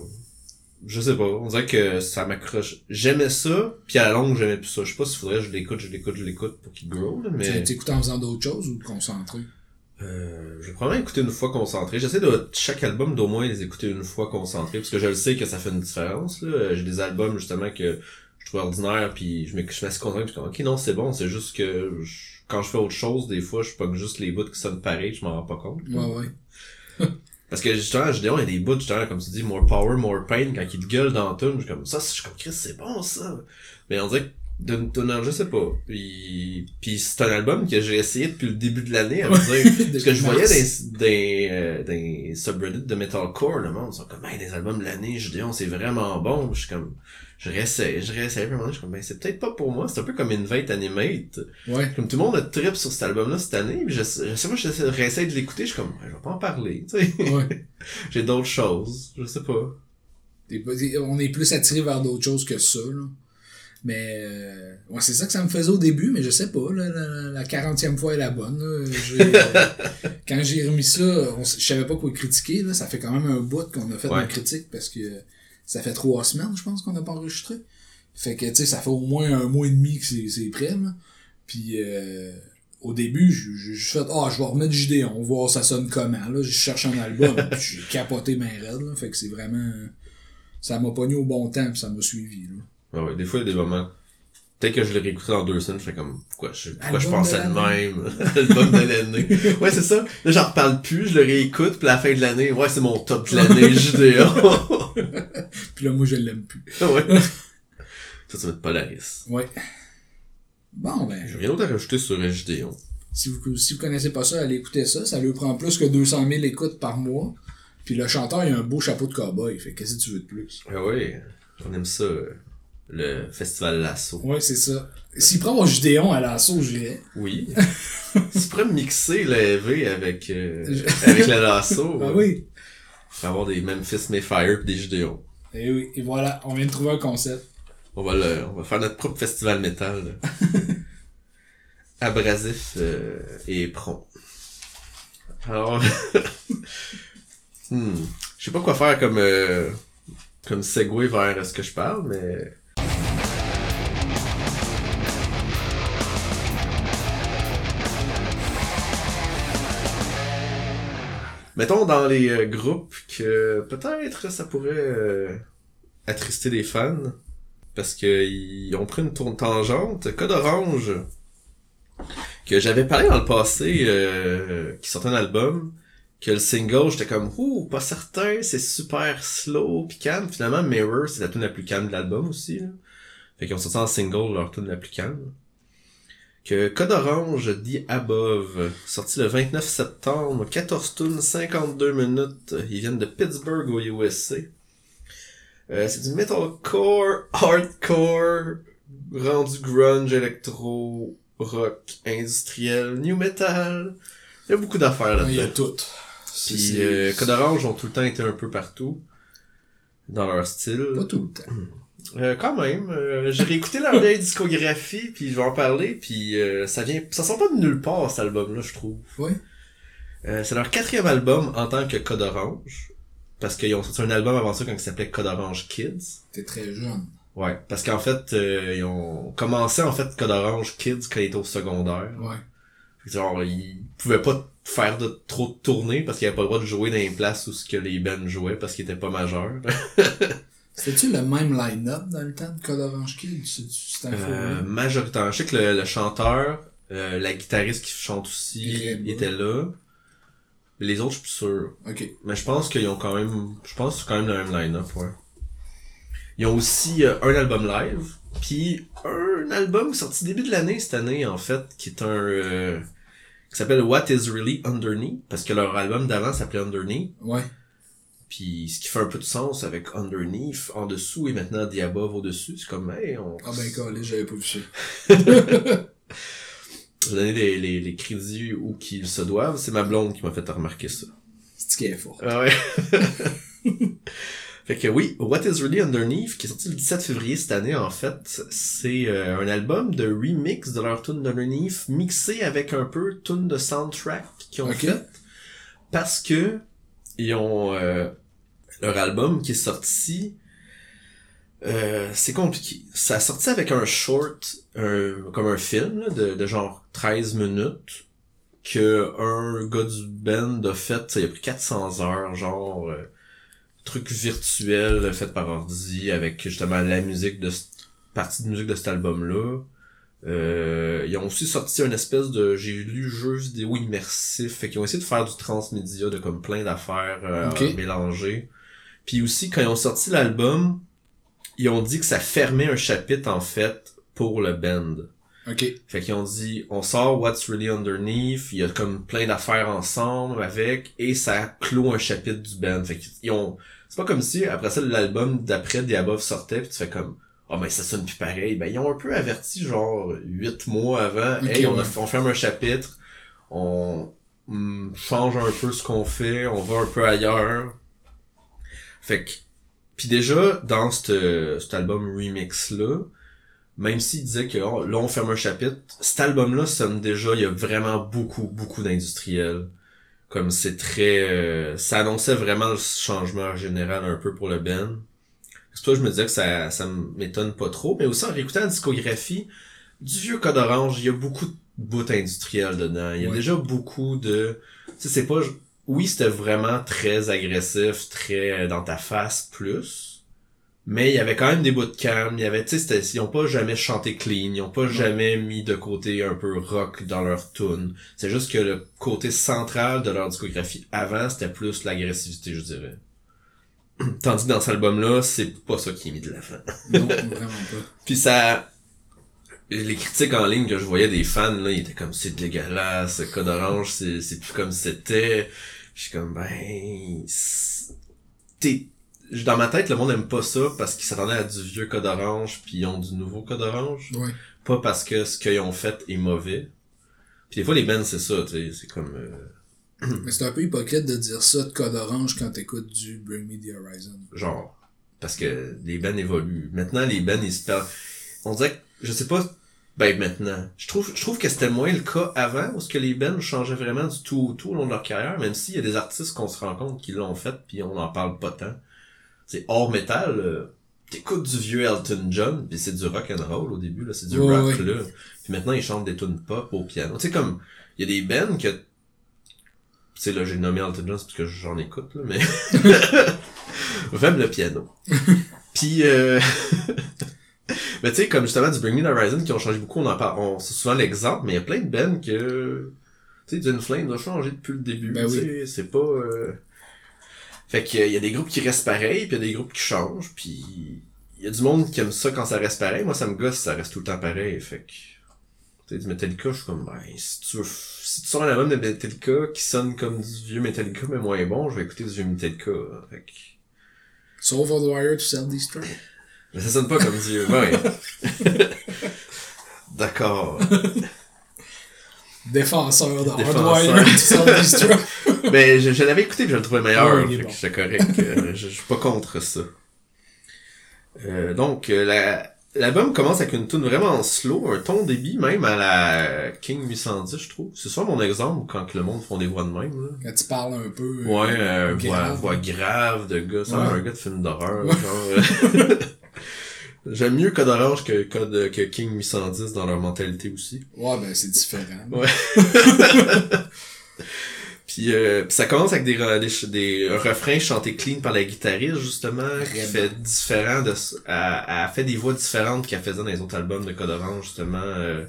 je sais pas, on dirait que ça m'accroche. J'aimais ça, puis à la longue, j'aimais plus ça. Je sais pas s'il faudrait que je l'écoute, je l'écoute, je l'écoute pour qu'il grow, là, mais... T'écoutes en faisant d'autres choses ou te concentrer? Euh, je vais probablement écouter une fois concentré. J'essaie de chaque album d'au moins les écouter une fois concentré parce que je le sais que ça fait une différence. là. Euh, J'ai des albums justement que je trouve ordinaires puis je me je concentré puis je suis comme ok non c'est bon c'est juste que je- quand je fais autre chose des fois je pogne juste les bouts qui sonnent pareil je m'en rends pas compte. Ouais, ouais. Parce que justement à Gideon il y a des bouts justement comme tu dis more power more pain quand il te gueule dans la tune je suis comme ça je suis comme Chris c'est bon ça. Mais on dirait que d'une tune je sais pas. Puis puis c'est un album que j'ai essayé depuis le début de l'année à me dire parce que je voyais des, des, euh, des subreddits de metalcore, le monde, ils sont comme, hey, des albums de l'année, je dis, oh, c'est vraiment bon. Je suis comme, je réessaye, je réessaye, puis à un moment donné, je suis comme, ben, c'est peut-être pas pour moi, c'est un peu comme Invite Animate. Ouais. Comme tout le monde a trip sur cet album-là cette année, puis je, je sais pas, je réessaye de l'écouter, je suis comme, ben, je vais pas en parler, tu sais. Ouais. J'ai d'autres choses, je sais pas. T'es pas- t'es- on est plus attiré vers d'autres choses que ça, là. Mais, euh, ouais, c'est ça que ça me faisait au début, mais je sais pas, là, la, la- la 40e fois est la bonne, là. Euh, quand j'ai remis ça, on je savais pas quoi critiquer, là. Ça fait quand même un bout qu'on a fait Ouais. une critique parce que ça fait trois semaines, je pense, qu'on n'a pas enregistré. Fait que, tu sais, ça fait au moins un mois et demi que c'est, c'est prêt, là. Puis, euh, au début, j'ai fait, ah, je vais remettre Gideon, voir ça sonne comment, là. Je cherche un album, j'ai capoté ma raide, là. Fait que c'est vraiment, ça m'a pogné au bon temps, puis ça m'a suivi, là. Ah ouais, des fois, il y a des moments. Peut-être que je l'ai réécouté en deux semaines, je fais comme, pourquoi je, pourquoi je pensais de même? Album de l'année. Ouais, c'est ça. Là, j'en reparle plus, je le réécoute, puis à la fin de l'année, ouais, c'est mon top de l'année, Gideon. Puis là, moi, je l'aime plus. Ah ouais? Ça, ça va être Polaris. Ouais. Bon, ben, J'ai rien d'autre à rajouter sur Gideon. si vous, si vous connaissez pas ça, allez écouter ça. Ça lui prend plus que 200 000 écoutes par mois. Puis le chanteur, il a un beau chapeau de cowboy. Fait qu'est-ce que tu veux de plus? Ah ouais, on aime ça, le festival Lasso. Ouais, c'est ça. S'il prend mon Gideon à l'assaut, j'irais. Oui. tu pourrais mixer EV avec, euh, avec le Lasso. Ah oui. Avoir des Memphis Mayfire pis des Gideon. Et oui. Et voilà, on vient de trouver un concept. On va le, on va faire notre propre festival métal. Abrasif euh, et prompt. Alors, hmm, je sais pas quoi faire comme euh, comme segue vers ce que je parle, mais mettons dans les euh, groupes que peut-être ça pourrait euh, attrister des fans parce que ils ont pris une tourne tangente. Code Orange, que j'avais parlé dans le passé, euh, qui sortait un album, que le single, j'étais comme, ouh, pas certain, c'est super slow pis calme. Finalement, Mirror, c'est la tune la plus calme de l'album aussi, là. Fait qu'ils ont sorti en single leur tune la plus calme. Que Code Orange, dit Above, sorti le 29 septembre, 14 tunes, 52 minutes. Ils viennent de Pittsburgh au USA. Euh, c'est du metalcore, hardcore, rendu grunge, électro, rock, industriel, new metal. Il y a beaucoup d'affaires Il y a là-dedans. tout. C'est- Puis euh, Code Orange ont tout le temps été un peu partout dans leur style. Pas tout le temps. Euh, quand même, euh, j'ai réécouté leur vieille discographie, puis je vais en parler, puis euh, ça vient, ça sort pas de nulle part cet album-là, je trouve. Oui. Euh, c'est leur quatrième album en tant que Code Orange, parce qu'ils ont sorti un album avant ça quand il s'appelait Code Orange Kids. T'es très jeune. Ouais, parce qu'en fait, euh, ils ont commencé en fait Code Orange Kids quand ils étaient au secondaire. Ouais. Genre, ils pouvaient pas faire de trop de tournées parce qu'ils avaient pas le droit de jouer dans les places où ce que les bands jouaient parce qu'ils étaient pas majeurs. C'était-tu le même line-up dans le temps de Code Orange Kid? Un Euh, faux. majoritairement. Je sais que le, le chanteur, euh, la guitariste qui chante aussi, Red était là. Mais les autres, je suis plus sûr. Ok. Mais je pense qu'ils ont quand même, je pense que c'est quand même le même line-up, ouais. Ils ont aussi euh, un album live, puis un album sorti début de l'année cette année en fait, qui est un euh, qui s'appelle What Is Really Underneath, parce que leur album d'avant s'appelait Underneath, Ouais. Puis ce qui fait un peu de sens avec Underneath en dessous et maintenant The Above au dessus, c'est comme hey, on Ah ben, calé, j'avais pas vu ça. je vais donner les, les, les crédits où qu'ils se doivent, c'est ma blonde qui m'a fait remarquer ça. C'est qui est fort. Ah ouais. fait que oui, What is Really Underneath, qui est sorti le 17 février cette année, en fait, c'est euh, un album de remix de leur tune d'Underneath, mixé avec un peu tune de soundtrack qu'ils ont fait. Parce que ils ont euh, leur album qui est sorti. euh, c'est compliqué. Ça a sorti avec un short, un- comme un film là, de, de genre 13 minutes que un gars du band a fait, ça, il a pris 400 heures, genre euh, truc virtuel fait par ordi avec justement la musique de partie de musique de cet album-là. Euh, ils ont aussi sorti une espèce de j'ai lu jeu vidéo immersif, fait qu'ils ont essayé de faire du transmédia de comme plein d'affaires euh, mélangées. Puis aussi quand ils ont sorti l'album, ils ont dit que ça fermait un chapitre en fait pour le band. Ok. Fait qu'ils ont dit, on sort What's Really Underneath, il y a comme plein d'affaires ensemble avec, et ça clôt un chapitre du band. Fait qu'ils ont, c'est pas comme si, après ça, l'album d'après The Above sortait, pis tu fais comme, oh ben ça sonne plus pareil. Ben ils ont un peu averti, genre, huit mois avant, hey, on, a- on ferme un chapitre, on hum, change un peu ce qu'on fait, on va un peu ailleurs. Fait que, pis déjà, dans cet cet album remix-là, même s'il disait que oh, là on ferme un chapitre, cet album-là sonne déjà, il y a vraiment beaucoup, beaucoup d'industriels. Comme c'est très... euh, ça annonçait vraiment le changement général un peu pour le band. C'est pour ça que je me disais que ça, ça m'étonne pas trop. Mais aussi en réécoutant la discographie du vieux Code Orange, il y a beaucoup de bouts industriels dedans. Il y a Ouais. déjà beaucoup de... Tu sais, c'est pas... Oui, c'était vraiment très agressif, très euh, dans ta face, plus. Mais il y avait quand même des bouts de calme. Il y avait, tu sais, ils ont pas jamais chanté clean. Ils ont pas jamais mis de côté un peu rock dans leur tune. C'est juste que le côté central de leur discographie avant, c'était plus l'agressivité, je dirais. Tandis que dans cet album-là, c'est pas ça qui est mis de l'avant. Non, vraiment pas. Puis ça... Les critiques en ligne que je voyais des fans, là, ils étaient comme, c'est dégueulasse, Code Orange, c'est c'est plus comme c'était. Je suis comme, ben... T'es... Dans ma tête, le monde aime pas ça parce qu'ils s'attendaient à du vieux Code Orange, puis ils ont du nouveau Code Orange. Ouais. Pas parce que ce qu'ils ont fait est mauvais. Puis des fois, les bands, c'est ça, tu sais, c'est comme... euh, Mais c'est un peu hypocrite de dire ça de Code Orange quand t'écoutes du Bring Me the Horizon. genre parce que les bands évoluent maintenant les bands ils se perdent on dirait que je sais pas ben maintenant je trouve je trouve que c'était moins le cas avant où ce que les bands changeaient vraiment du tout au tout au long de leur carrière même s'il y a des artistes qu'on se rend compte qui l'ont fait puis on en parle pas tant c'est hors métal euh, t'écoutes du vieux Elton John puis c'est du rock and roll au début là c'est du Ouais, rock ouais. là puis maintenant ils chantent des tunes pop au piano tu sais comme il y a des bands que tu sais là j'ai nommé Elton John c'est parce que j'en écoute là mais J'aime le piano. Puis, euh... mais tu sais, comme justement du Bring Me the Horizon qui ont changé beaucoup, on en parle, on... c'est souvent l'exemple, mais il y a plein de bands que, tu sais, D'une Flame a changé depuis le début, Ben tu sais, c'est pas, euh... fait qu'il y a des groupes qui restent pareils, puis il y a des groupes qui changent, puis il y a du monde qui aime ça quand ça reste pareil, moi ça me gosse ça reste tout le temps pareil, fait que, tu sais, du Metallica, je suis comme, ben, si tu veux, si tu sors un album de Metallica qui sonne comme du vieux Metallica mais moins bon, je vais écouter du vieux Metallica, fait que, Sauf wire to self-destruct. Mais ça sonne pas comme Dieu. Ouais. D'accord. Défenseur de. Hardwire. Mais je, je l'avais écouté et je le trouvais meilleur. Bon. correct. Euh, je, je suis pas contre ça. Euh, donc, euh, la- l'album commence avec une tune vraiment slow, un ton débit même à la King 810, je trouve. C'est ça mon exemple quand que le monde font des voix de même. Là. Quand tu parles un peu. euh, Ouais, euh, voix, grave. voix grave de gars, ça Ouais. un gars de film d'horreur. Ouais. euh. J'aime mieux Code Orange que, Code, que King 810 dans leur mentalité aussi. Ouais, ben c'est différent. Ouais. Puis, euh, ça commence avec des, des, des refrains chantés clean par la guitariste, justement, qui fait différent de... Elle, elle fait des voix différentes qu'elle faisait dans les autres albums de Code Orange, justement. euh,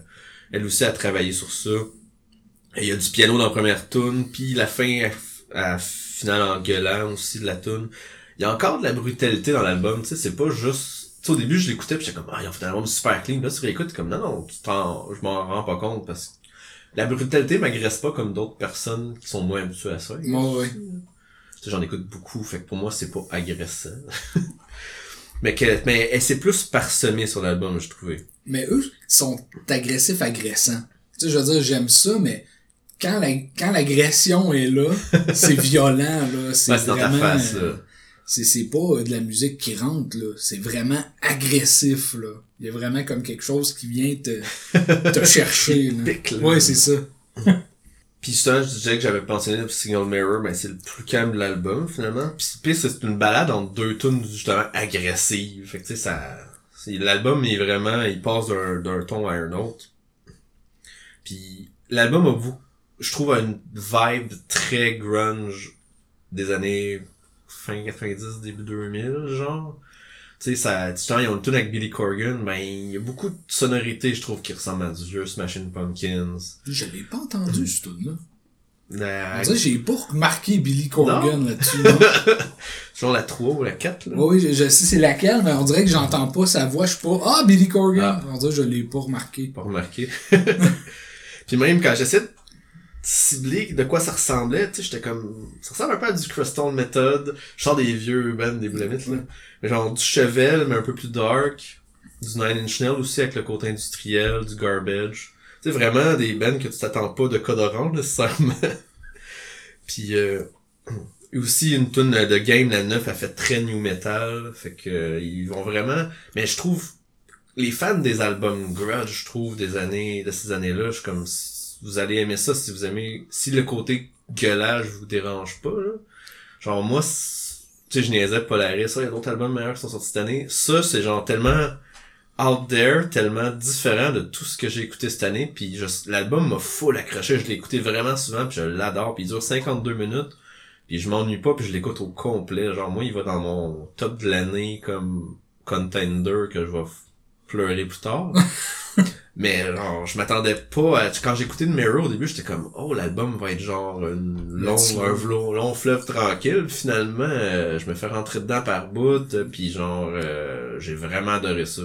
elle aussi a travaillé sur ça. Et Il y a du piano dans la première tune, puis la fin, elle finale en gueulant aussi de la tune. Il y a encore de la brutalité dans l'album, tu sais, c'est pas juste... Tu sais, au début, je l'écoutais, puis j'étais comme, ah, ils ont fait un album super clean. Puis Là, tu réécoutes, comme, non, non, tu je m'en rends pas compte, parce que la brutalité m'agresse pas comme d'autres personnes qui sont moins habituées à ça. Ouais. Tu sais, J'en écoute beaucoup, fait que pour moi, c'est pas agressant. mais que, mais elle s'est plus parsemée sur l'album, je trouvais. Mais eux sont agressifs agressants. Tu sais, je veux dire, j'aime ça, mais quand la, quand l'agression est là, c'est violent, là. C'est dans ta face, euh, là. C'est, c'est pas euh, de la musique qui rentre, là. C'est vraiment agressif, là. Il y a vraiment comme quelque chose qui vient te, te chercher, là. Pique, là. Ouais, c'est ça. Puis justement, je disais que j'avais mentionné le Signal Mirror, mais c'est le plus calme de l'album, finalement. Puis c'est- c'est une balade entre deux tunes, justement, agressives. Fait que, tu sais, ça... L'album, est vraiment... Il passe d'un d'un ton à un autre. Puis l'album a. Je trouve une vibe très grunge des années fin 90, début 2000, genre. Tu sais, ça... Tu sais, ils ont une tune avec Billy Corgan, ben, il y a beaucoup de sonorités, je trouve, qui ressemblent à du vieux Smashing Pumpkins. Je l'ai pas entendu, ce tune là La... On dirait que j'ai pas remarqué Billy Corgan là-dessus? Genre la 3 ou la 4, là. Oui, je, je sais c'est laquelle, mais on dirait que j'entends pas sa voix. Je suis pas, ah, Billy Corgan! On dirait que je l'ai pas remarqué. Pas remarqué. Puis même quand j'essaie de cibler de quoi ça ressemblait, tu sais, j'étais comme... Ça ressemble un peu à du Crystal Method. Je des vieux bands des Boulamites, là. Genre du Chevelle, mais un peu plus dark. Du Nine Inch Nails aussi avec le côté industriel, du Garbage. Tu sais, vraiment des bands que tu t'attends pas de code orange, nécessairement. Puis, euh... aussi une tune de Game, la 9, a fait très new metal. Fait que, ils vont vraiment... Mais je trouve les fans des albums grudge, je trouve, des années, de ces années-là, je suis comme, vous allez aimer ça si vous aimez, si le côté gueulage vous dérange pas, là. Genre, moi, tu sais, je niaisais Polaris, ça, il y a d'autres albums meilleurs qui sont sortis cette année. Ça, c'est genre tellement out there, tellement différent de tout ce que j'ai écouté cette année, puis l'album m'a full accroché, je l'ai écouté vraiment souvent, puis je l'adore, puis il dure 52 minutes, puis je m'ennuie pas, puis je l'écoute au complet, genre moi, il va dans mon top de l'année comme contender que je vais pleurer plus tard. Mais genre, je m'attendais pas à... Quand j'écoutais de Mirror au début, j'étais comme Oh, l'album va être genre une long, un long fleuve tranquille. finalement, euh, je me fais rentrer dedans par bout. Puis genre, euh, j'ai vraiment adoré ça.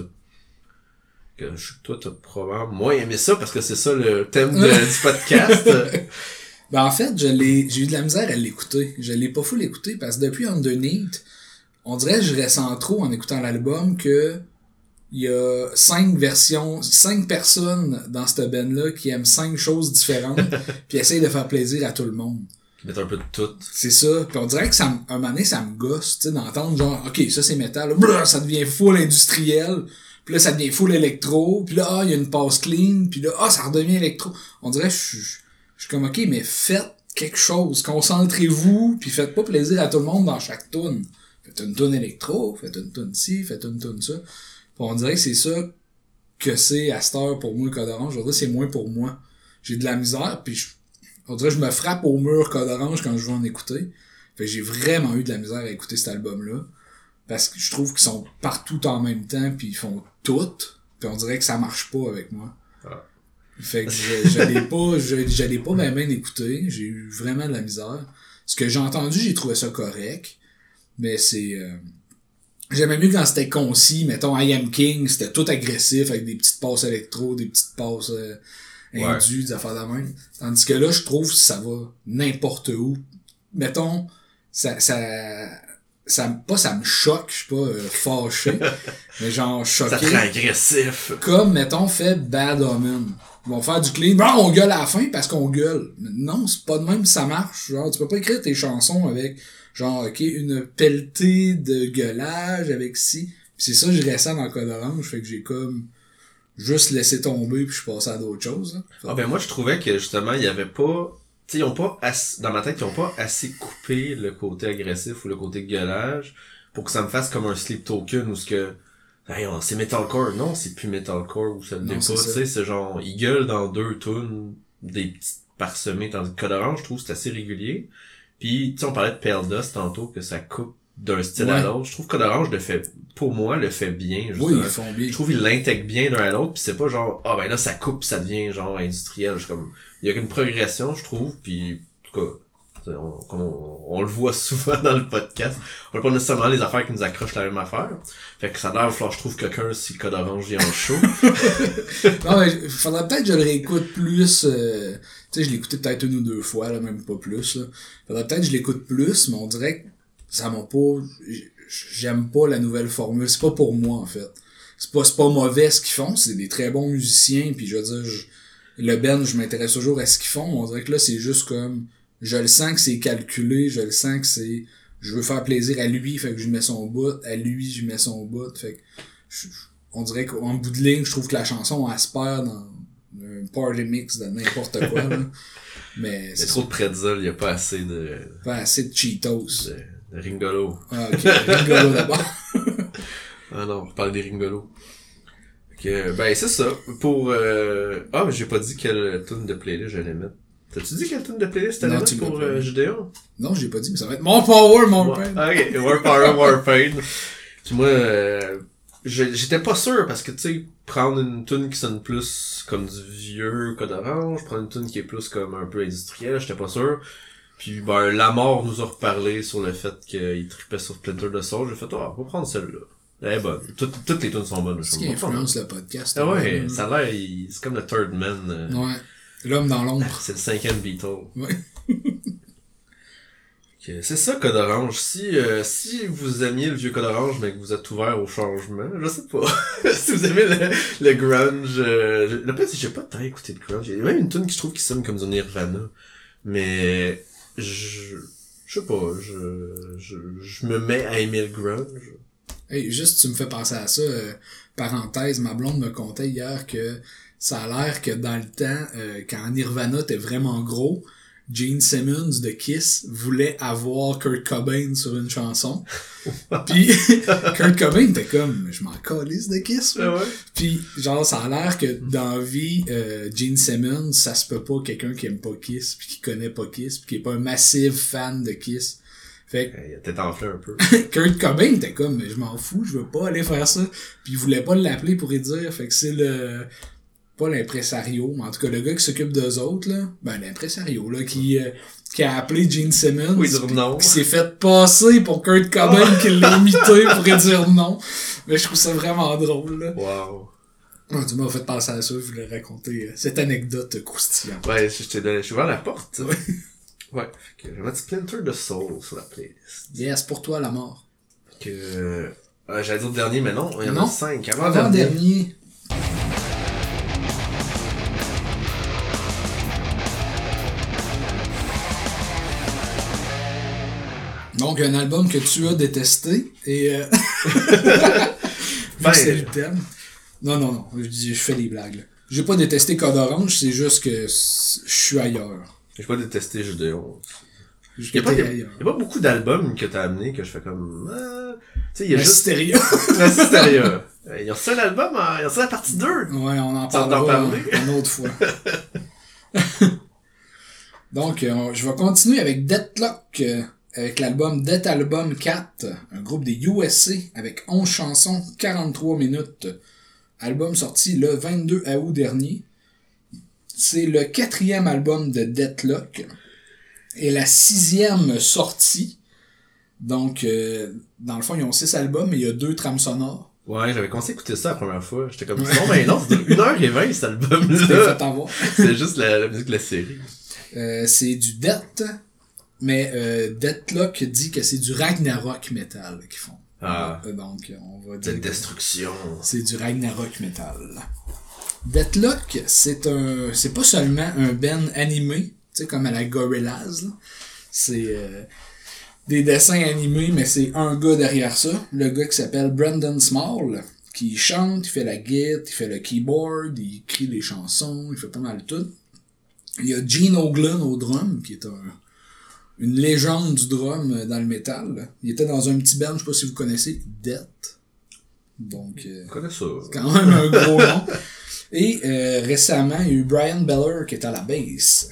Que je, toi, t'as probablement moins aimé ça parce que c'est ça le thème du podcast. ben en fait, je l'ai, j'ai eu de la misère à l'écouter. Je l'ai pas fou l'écouter parce que depuis Underneath, on dirait que je ressens trop en écoutant l'album que il y a cinq versions, cinq personnes dans cette band-là qui aiment cinq choses différentes, puis essayent de faire plaisir à tout le monde. Mettent un peu de tout. C'est ça. Puis on dirait que ça, un moment donné, ça me gosse, tu sais, d'entendre genre, ok, ça c'est métal, ça devient full industriel, puis là ça devient full électro, puis là, ah, il y a une passe clean, puis là, ah, ça redevient électro. On dirait je suis, je suis comme, ok, mais faites quelque chose, concentrez-vous, puis faites pas plaisir à tout le monde dans chaque tune. Faites une tune électro, faites une tune ci, faites une tune ça on dirait que c'est ça que c'est à cette heure pour moi le code orange. Je c'est moins pour moi. J'ai de la misère, puis je, on dirait que je me frappe au mur code orange quand je veux en écouter. Fait j'ai vraiment eu de la misère à écouter cet album-là. Parce que je trouve qu'ils sont partout en même temps, puis ils font tout. Puis on dirait que ça marche pas avec moi. Ah. Fait que j'allais pas, j'allais pas même écouter. J'ai eu vraiment de la misère. Ce que j'ai entendu, j'ai trouvé ça correct. Mais c'est, euh, J'aimais mieux quand c'était concis, mettons I Am King, c'était tout agressif avec des petites passes électro, des petites passes euh, indues, des affaires de même. Tandis que là, je trouve que ça va n'importe où. Mettons, ça, ça, ça, pas ça me choque, je suis pas euh, fâché, mais genre choqué. Ça te agressif. Comme, mettons, fait Bad Omen. Ils vont faire du clean. Bon, on gueule à la fin parce qu'on gueule. non, c'est pas de même ça marche. Genre, tu peux pas écrire tes chansons avec genre, ok, une pelletée de gueulage avec si. c'est ça, je ressens dans le code orange, fait que j'ai comme juste laissé tomber puis je suis passé à d'autres choses. Ah ben moi je trouvais que justement il y avait pas tu ils ont pas dans ma tête ils ont pas assez coupé le côté agressif ou le côté gueulage pour que ça me fasse comme un sleep token ou ce que hey, c'est metalcore non c'est plus metalcore ou ça le pas tu sais c'est genre ils gueulent dans deux tunes des petites parsemées dans le code orange je trouve c'est assez régulier puis, tu sais, on parlait de Pale Dust tantôt, que ça coupe d'un style à l'autre. Je trouve que Orange le fait, pour moi, le fait bien. Oui, ils font bien. Je trouve qu'il l'intègre bien d'un à l'autre, puis c'est pas genre, ah ben là, ça coupe, ça devient genre industriel. Je, comme, il y a une progression, je trouve, puis en tout cas, on, on, le voit souvent dans le podcast. On n'a pas nécessairement les affaires qui nous accrochent la même affaire. Fait que ça a l'air, je trouve quelqu'un si code orange vient en show. non, mais faudrait peut-être que je le réécoute plus, euh, sais, je l'écoutais peut-être une ou deux fois, là, même pas plus. Là. Peut-être que je l'écoute plus, mais on dirait que ça m'a pas. J'aime pas la nouvelle formule. C'est pas pour moi, en fait. C'est pas, pas mauvais ce qu'ils font, c'est des très bons musiciens, puis je veux dire, le Ben, je m'intéresse toujours à ce qu'ils font, on dirait que là, c'est juste comme. Je le sens que c'est calculé, je le sens que c'est. Je veux faire plaisir à lui, fait que je mets son bout, à lui, je mets son bout, fait que. on dirait qu'en bout de ligne, je trouve que la chanson aspire dans un party mix de n'importe quoi. là. Mais a trop de pretzel, il n'y a pas assez de. Pas assez de Cheetos. De, Ringolo. Ah, ok. Ringolo d'abord. ah non, on parle des Ringolo. Ok, ben c'est ça. Pour. Euh... Ah, mais j'ai pas dit quelle tune de playlist j'allais mettre. T'as-tu dit quelle tune de playlist t'allais mettre pour euh, Judéon? Non, j'ai pas dit, mais ça va être More Power, More Pain. Ok, More Power, More Pain. Puis moi, euh, j'étais pas sûr parce que tu sais prendre une tune qui sonne plus comme du vieux code orange prendre une tune qui est plus comme un peu industrielle j'étais pas sûr. Puis ben la mort nous a reparlé sur le fait qu'il tripait sur Splinter de Soul. J'ai fait oh, on va prendre celle-là. Elle est bonne. Toutes, toutes les tunes sont bonnes ce qui influence le podcast ah ouais ça a l'air c'est comme le third man euh. ouais. L'homme dans l'ombre. C'est le cinquième Beatle. Ouais c'est ça, Code Orange. Si, euh, si vous aimiez le vieux Code Orange, mais que vous êtes ouvert au changement, je sais pas. si vous aimez le, le grunge, euh, le fait j'ai pas tant écouté de grunge. Il y a même une tune qui trouve qui sonne comme du Nirvana. Mais, je, je sais pas, je, je, je me mets à aimer le grunge. Hey, juste, tu me fais penser à ça. Euh, parenthèse, ma blonde me contait hier que ça a l'air que dans le temps, euh, quand Nirvana était vraiment gros, Gene Simmons de Kiss voulait avoir Kurt Cobain sur une chanson. Puis Kurt Cobain était comme, je m'en calisse de Kiss. Ah ouais? Puis genre, ça a l'air que dans la vie, euh, Gene Simmons, ça se peut pas quelqu'un qui aime pas Kiss, puis qui connaît pas Kiss, puis qui est pas un massif fan de Kiss. Fait que Il a peut-être enflé un peu. Kurt Cobain était comme, mais je m'en fous, je veux pas aller faire ça. Puis il voulait pas l'appeler pour y dire. Fait que c'est le, pas l'impresario, mais en tout cas le gars qui s'occupe d'eux autres, là. Ben, l'impresario, là, qui, euh, qui a appelé Gene Simmons. Oui, dire puis- non. Qui s'est fait passer pour Kurt Cobain qui l'a imité pour dire non. Mais je trouve ça vraiment drôle, là. Wow. Ah, tu m'as fait penser à ça, je voulais raconter euh, cette anecdote croustillante. Ouais, je t'ai donné, je ouvert la porte. Ouais. Ouais. Je vais mettre Splinter de Soul sur la playlist. Yes, pour toi la mort. Que, euh, j'allais dire le dernier, mais non, il y en a cinq. Avant, Avant dernier. dernier. Donc, un album que tu as détesté et. Euh... que c'est le thème. Non, non, non. Je, dis, je fais des blagues. là. J'ai pas détesté Code Orange, c'est juste que je suis ailleurs. J'ai pas détesté Jeu de 11. Je Il y a pas, a- beaucoup d'albums que t'as amené que je fais comme, ah, tu sais, il y a juste. Euh, Il y a un album, en- il y a reçu la partie 2. Ouais, on en Ça, on en parlera une autre fois. Donc, euh, je vais continuer avec Deathlock, euh, avec l'album Death Album 4, un groupe des USA avec 11 chansons, 43 minutes. Album sorti le 22 août dernier. C'est le quatrième album de Deathlock et la sixième sortie. Donc, euh, dans le fond, ils ont six albums, mais il y a deux trames sonores. Ouais, j'avais commencé à écouter ça la première fois. J'étais comme, non, ben non, c'est 1h20 cet album-là. C'est juste la, la musique de la série. Euh, c'est du Death, mais euh, Deathlock dit que c'est du Ragnarok metal qu'ils font. Ah. Euh, Donc, on va dire que destruction. c'est du Ragnarok metal. Deathlock, c'est un, c'est pas seulement un band animé, tu sais, comme à la Gorillaz. C'est euh, des dessins animés, mais c'est un gars derrière ça, le gars qui s'appelle Brandon Small, qui chante, il fait la guitare, il fait le keyboard, il écrit les chansons, il fait pas mal tout. Il y a Gene Oglin au drum, qui est un, une légende du drum euh, dans le métal. Il était dans un petit band, je sais pas si vous connaissez, Death. Donc, euh, ça. quand même un gros nom. Et euh, récemment, il y a eu Brian Beller qui est à la bass.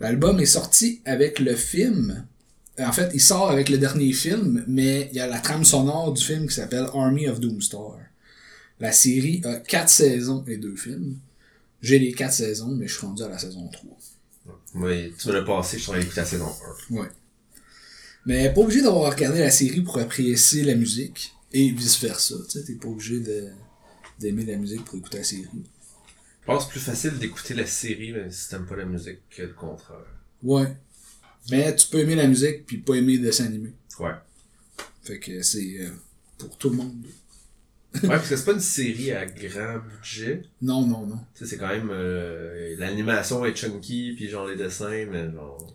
L'album est sorti avec le film. En fait, il sort avec le dernier film, mais il y a la trame sonore du film qui s'appelle Army of Doomstar. La série a quatre saisons et deux films. J'ai les quatre saisons, mais je suis rendu à la saison 3. Oui, tu l'as passé, je suis en train d'écouter la saison 1. Ouais. Mais pas obligé d'avoir regardé la série pour apprécier la musique. Et vice versa. Tu t'es pas obligé de, d'aimer la musique pour écouter la série. Je pense que c'est plus facile d'écouter la série, même si t'aimes pas la musique, que le contraire. Ouais. Mais tu peux aimer la musique puis pas aimer le dessin animé. Ouais. Fait que c'est euh, pour tout le monde. Ouais, parce que c'est pas une série à grand budget. Non, non, non. Tu sais, c'est quand même, euh, l'animation est chunky, puis genre les dessins, mais genre,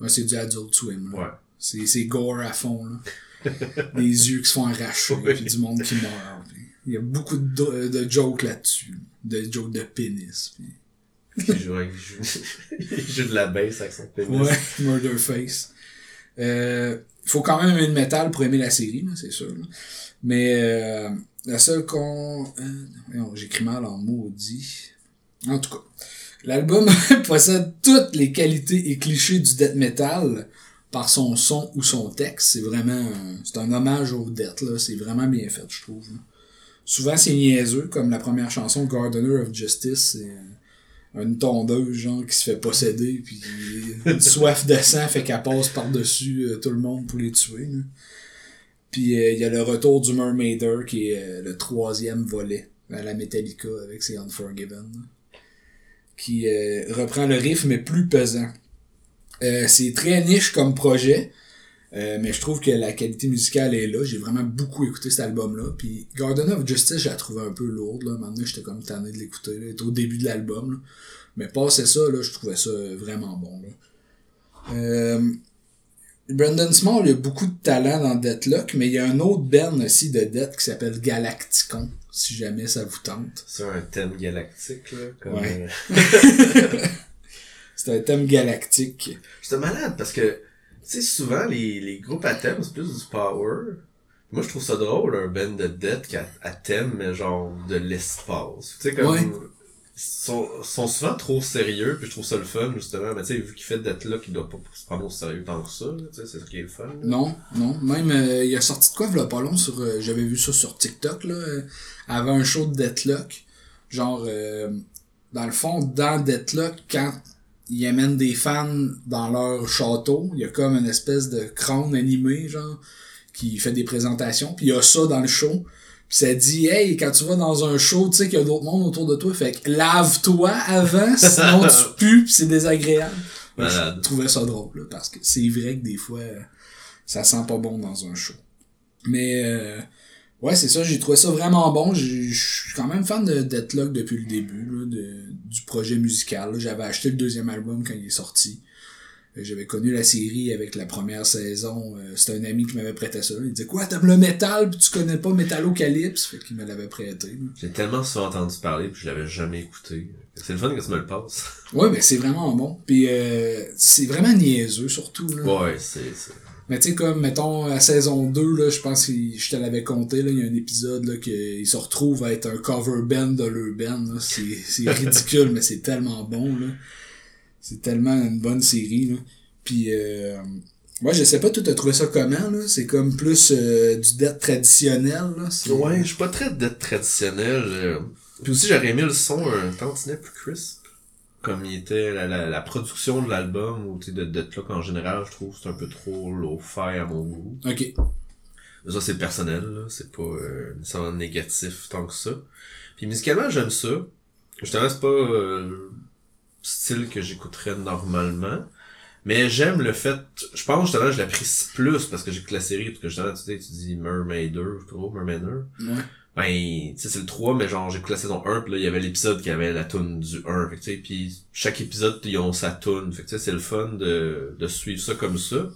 Ouais, c'est du Adult Swim. Là. ouais. C'est, c'est gore à fond. Là. Des yeux qui se font arracher Ouais. puis du monde qui meurt. puis Il y a beaucoup de, de jokes là-dessus. De jokes de pénis. puis- Il joue, avec- il joue, il joue de la bass avec son pénis. Ouais, Murderface. Euh, faut quand même aimer le métal pour aimer la série, là, c'est sûr. là. Mais euh, la seule qu'on... Non, J'écris mal en maudit. En tout cas, l'album possède toutes les qualités et clichés du death metal par son son ou son texte. C'est vraiment... C'est un hommage au death, là. C'est vraiment bien fait, je trouve. Souvent, c'est niaiseux, comme la première chanson, Gardener of Justice, c'est... une tondeuse genre qui se fait posséder puis une soif de sang fait qu'elle passe par-dessus euh, tout le monde pour les tuer. là. Puis euh, il y a le retour du Mermaider qui est euh, le troisième volet à la Metallica avec ses Unforgiven. Qui euh, reprend le riff mais plus pesant. C'est très niche comme projet. euh, mais je trouve que la qualité musicale est là. J'ai vraiment beaucoup écouté cet album-là. Puis Garden of Justice, j'ai trouvé un peu lourde. Là. Maintenant, j'étais comme tanné de l'écouter. Il était au début de l'album. Mais passé ça, là, je trouvais ça vraiment bon. Là. Euh, Brandon Small, il a beaucoup de talent dans Deathlock, mais il y a un autre band aussi de Death qui s'appelle Galacticon, si jamais ça vous tente. C'est un thème galactique, là. Comme, Ouais. euh, C'était un thème galactique. C'était malade parce que, tu sais, souvent, les, les groupes à thème, c'est plus du power. Moi, je trouve ça drôle, un band de death qui a à thème, mais genre de l'espace. Tu sais, comme. Ouais. Sont, sont souvent trop sérieux, puis je trouve ça le fun, justement. Mais tu sais, vu qu'il fait d'être là, qu'il doit pas se prendre au sérieux tant que ça, là, tu sais, c'est ça qui est le fun. là. Non, non. Même, euh, il a sorti de quoi, v'là pas long, sur, euh, j'avais vu ça sur TikTok, là, euh, avant un show de Deathlock. Genre, dans le fond, dans Deathlock, quand ils amènent des fans dans leur château, il y a comme une espèce de crâne animé, genre, qui fait des présentations, puis il y a ça dans le show. Ça dit, hey, quand tu vas dans un show, tu sais qu'il y a d'autres mondes autour de toi, fait que lave-toi avant, sinon tu pues, pis c'est désagréable. Je trouvais ça drôle, là, parce que c'est vrai que des fois, ça sent pas bon dans un show. Mais, euh, ouais, c'est ça, j'ai trouvé ça vraiment bon. Je suis quand même fan de Deathlock depuis le début, là, de, du projet musical. J'avais acheté le deuxième album quand il est sorti. Euh, J'avais connu la série avec la première saison. Euh, C'était un ami qui m'avait prêté ça. Il disait Quoi, t'aimes le métal, puis tu connais pas Metallocalypse Fait qu'il me l'avait prêté. J'ai tellement souvent entendu parler, puis je l'avais jamais écouté. C'est le fun que tu me le passes. Ouais, mais c'est vraiment bon. Puis euh, c'est vraiment niaiseux, surtout. Là. Ouais, c'est. Mais tu sais, comme, mettons, à saison 2, là, je pense que je te l'avais compté, là, il y a un épisode, là, qu'ils se retrouvent à être un cover band de leur band, c'est ridicule, mais c'est tellement bon, là. C'est tellement une bonne série, là. Puis, euh, moi, je sais pas, toi, t'as trouvé ça comment, là? C'est comme plus euh, du death traditionnel, là? Ouais, je suis pas très d'être traditionnel. euh. Puis aussi, j'aurais aimé le son un tantinet plus crisp. Comme il était, la, la, la production de l'album, ou tu sais, de Deathlock en général, je trouve que c'est un peu trop low-fi à mon goût. Ok. Mais ça, c'est personnel, là. C'est pas euh, nécessairement négatif tant que ça. Puis musicalement, j'aime ça. Justement, c'est pas euh, style que j'écouterais normalement. Mais j'aime le fait... Je pense, justement, je l'apprécie plus parce que j'écoute la série. Parce que justement, tu sais, tu dis Mermaider, je trouve, Mermaider. Ouais. Ben, tu sais, c'est le 3, mais genre, j'écoute la saison 1, puis là, il y avait l'épisode qui avait la tune du 1, fait que, tu sais, puis chaque épisode, ils ont sa tune, fait que, tu sais, c'est le fun de, de suivre ça comme ça.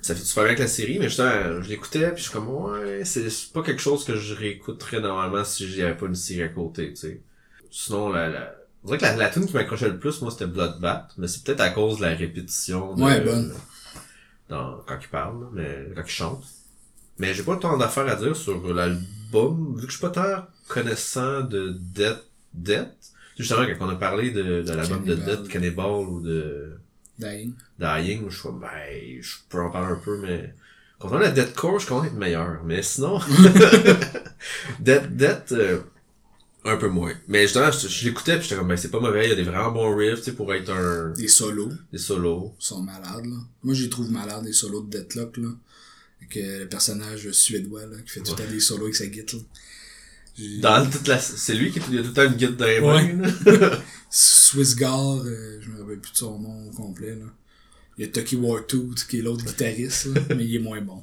Ça fait super bien avec la série, mais justement, je l'écoutais, puis je suis comme, ouais, c'est pas quelque chose que je réécouterais normalement si j'y avais pas une série à côté, tu sais. Sinon, la, la, on dirait que la, la tune qui m'accrochait le plus, moi, c'était Bloodbath, mais c'est peut-être à cause de la répétition de, Ouais, bonne. dans, quand il parle, mais quand il chante. Mais j'ai pas tant d'affaires à dire sur l'album, vu que je suis pas tant connaissant de Death, Death. Justement, quand on a parlé de, de l'album de. Death, Cannibal ou de Dying. Dying, je suis ben, je peux en parler un peu, mais quand on a Deathcore, je commence à être meilleur. Mais sinon, Death, Death, euh, un peu moins. Mais justement, je, je l'écoutais pis j'étais comme, ben, c'est pas mauvais, il y a des vraiment bons riffs, tu sais, pour être un, Des solos. des solos. sont malades, là. Moi, j'y trouve malade, les solos de Deathlock, là. Avec euh, le personnage suédois, là, qui fait tout le temps des solos avec sa guitare, là. Dans toute la, c'est lui qui il a tout le temps une guide dans les Ouais. mains, là. Swissgar, euh, je me rappelle plus de son nom au complet, là. Il y a Tucky Wartooth, qui est l'autre guitariste, là, mais il est moins bon.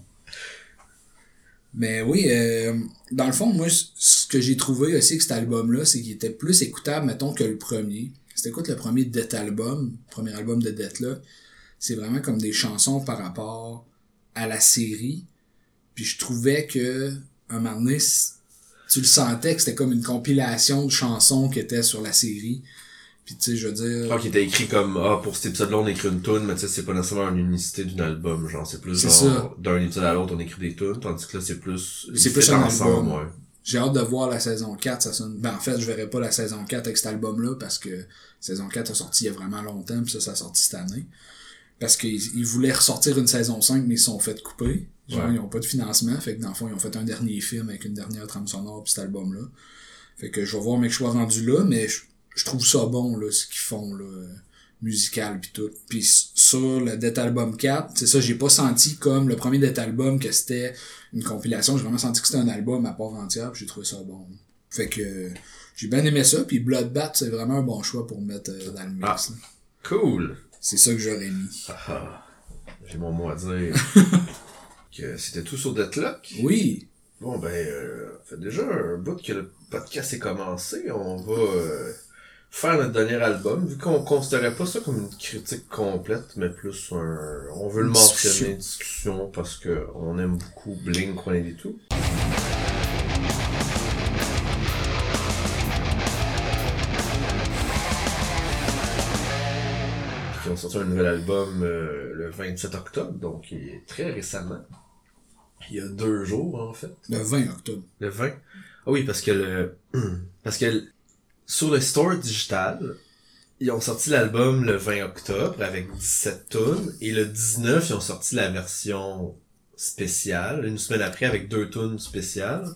Mais oui, euh, dans le fond, moi, ce que j'ai trouvé aussi avec cet album-là, c'est qu'il était plus écoutable, mettons, que le premier. Si t'écoutes le premier Death Album, le premier album de Death, là, c'est vraiment comme des chansons par rapport à la série. Puis je trouvais que, un moment tu le sentais que c'était comme une compilation de chansons qui étaient sur la série. Puis tu sais, je veux dire... Je crois qu'il était écrit comme, ah, pour cet épisode-là, on écrit une tune, mais tu sais, c'est pas nécessairement une unicité d'un album, genre, c'est plus genre, d'un épisode à l'autre, on écrit des tunes, tandis que là, c'est plus, C'est plus un ensemble, album. ouais. J'ai hâte de voir la saison 4. Ça sonne... Ben, en fait, je verrai pas la saison 4 avec cet album-là parce que saison 4 a sorti il y a vraiment longtemps, puis ça, ça a sorti cette année. Parce qu'ils ils voulaient ressortir une saison 5, mais ils se sont fait couper. Genre, Ouais. ils ont pas de financement. Fait que dans le fond, ils ont fait un dernier film avec une dernière trame sonore puis cet album-là. Fait que je vais voir, mais que je sois rendu là, mais je, je trouve ça bon, là, ce qu'ils font, là, musical puis tout. Puis sur le Death Album 4, c'est ça, j'ai pas senti comme le premier Death Album que c'était une compilation. J'ai vraiment senti que c'était un album à part entière, puis j'ai trouvé ça bon. Fait que j'ai bien aimé ça, puis Bloodbath, c'est vraiment un bon choix pour mettre euh, dans le mix. Ah. Cool! C'est ça que j'aurais mis. Ah, ah. J'ai mon mot à dire. que c'était tout sur Deathlock? Oui, Bon, ben, euh, fait déjà un bout que le podcast est commencé. On va euh, faire notre dernier album, vu qu'on considérait pas ça comme une critique complète, mais plus un... On veut le mentionner, une discussion, parce que on aime beaucoup Blink, on et tout. sorti un nouvel album euh, le 27 octobre, donc il est très récemment. Il y a deux jours, en fait. Le 20 octobre. Le 20. Ah oui, parce que le, parce que sur le store digital, ils ont sorti l'album le 20 octobre avec 17 tunes et le 19 ils ont sorti la version spéciale une semaine après avec deux tunes spéciales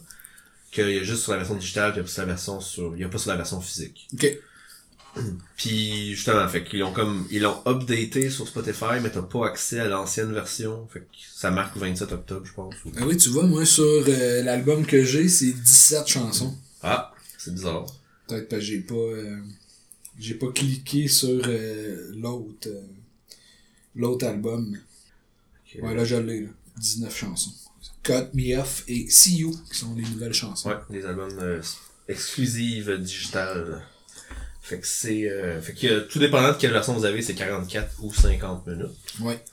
qu'il y a juste sur la version digitale puis il y a pas sur la version sur il y a pas sur la version physique. Ok. Puis justement, fait qu'ils ont comme ils l'ont updaté sur Spotify mais t'as pas accès à l'ancienne version. Fait que ça marque 27 octobre, je pense. ou- Ah oui, tu vois, moi, sur euh, l'album que j'ai, c'est 17 chansons. Ah, c'est bizarre. Peut-être parce que j'ai pas, euh, j'ai pas cliqué sur euh, l'autre, euh, l'autre album. Ouais, là, je l'ai, là. 19 chansons. Cut Me Off et See You, qui sont les nouvelles chansons. Ouais, des albums exclusives digitales. Fait que c'est fait que tout dépendant de quelle version vous avez, c'est 44 ou 50 minutes. Ouais,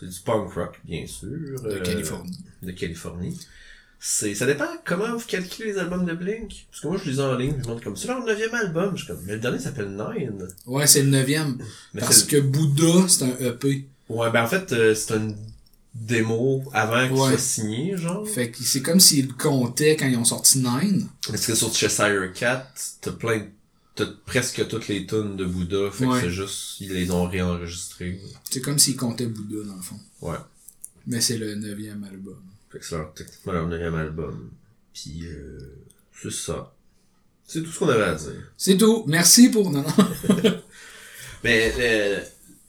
C'est du punk rock, bien sûr. de Californie. De Californie. C'est, ça dépend comment vous calculez les albums de Blink. Parce que moi, je les ai en ligne, je me demande comme, c'est leur neuvième album. Je suis comme, mais le dernier s'appelle Nine. Ouais, c'est le neuvième. Mais Parce que Bouddha, c'est un EP. Ouais, ben en fait, euh, c'est une démo avant qu'il Ouais. soit signé, genre. Fait que c'est comme s'ils comptaient quand ils ont sorti Nine. Parce que sur Cheshire Cat, t'as plein de- T'as presque toutes les tunes de Bouddha, fait Ouais. que c'est juste, ils les ont réenregistrées. C'est comme s'ils comptaient Bouddha, dans le fond. Ouais. Mais c'est le neuvième album. Fait que c'est leur, techniquement leur neuvième album. Puis, euh, c'est ça. C'est tout ce qu'on avait à dire. C'est tout. Merci pour... Non, non. Mais le,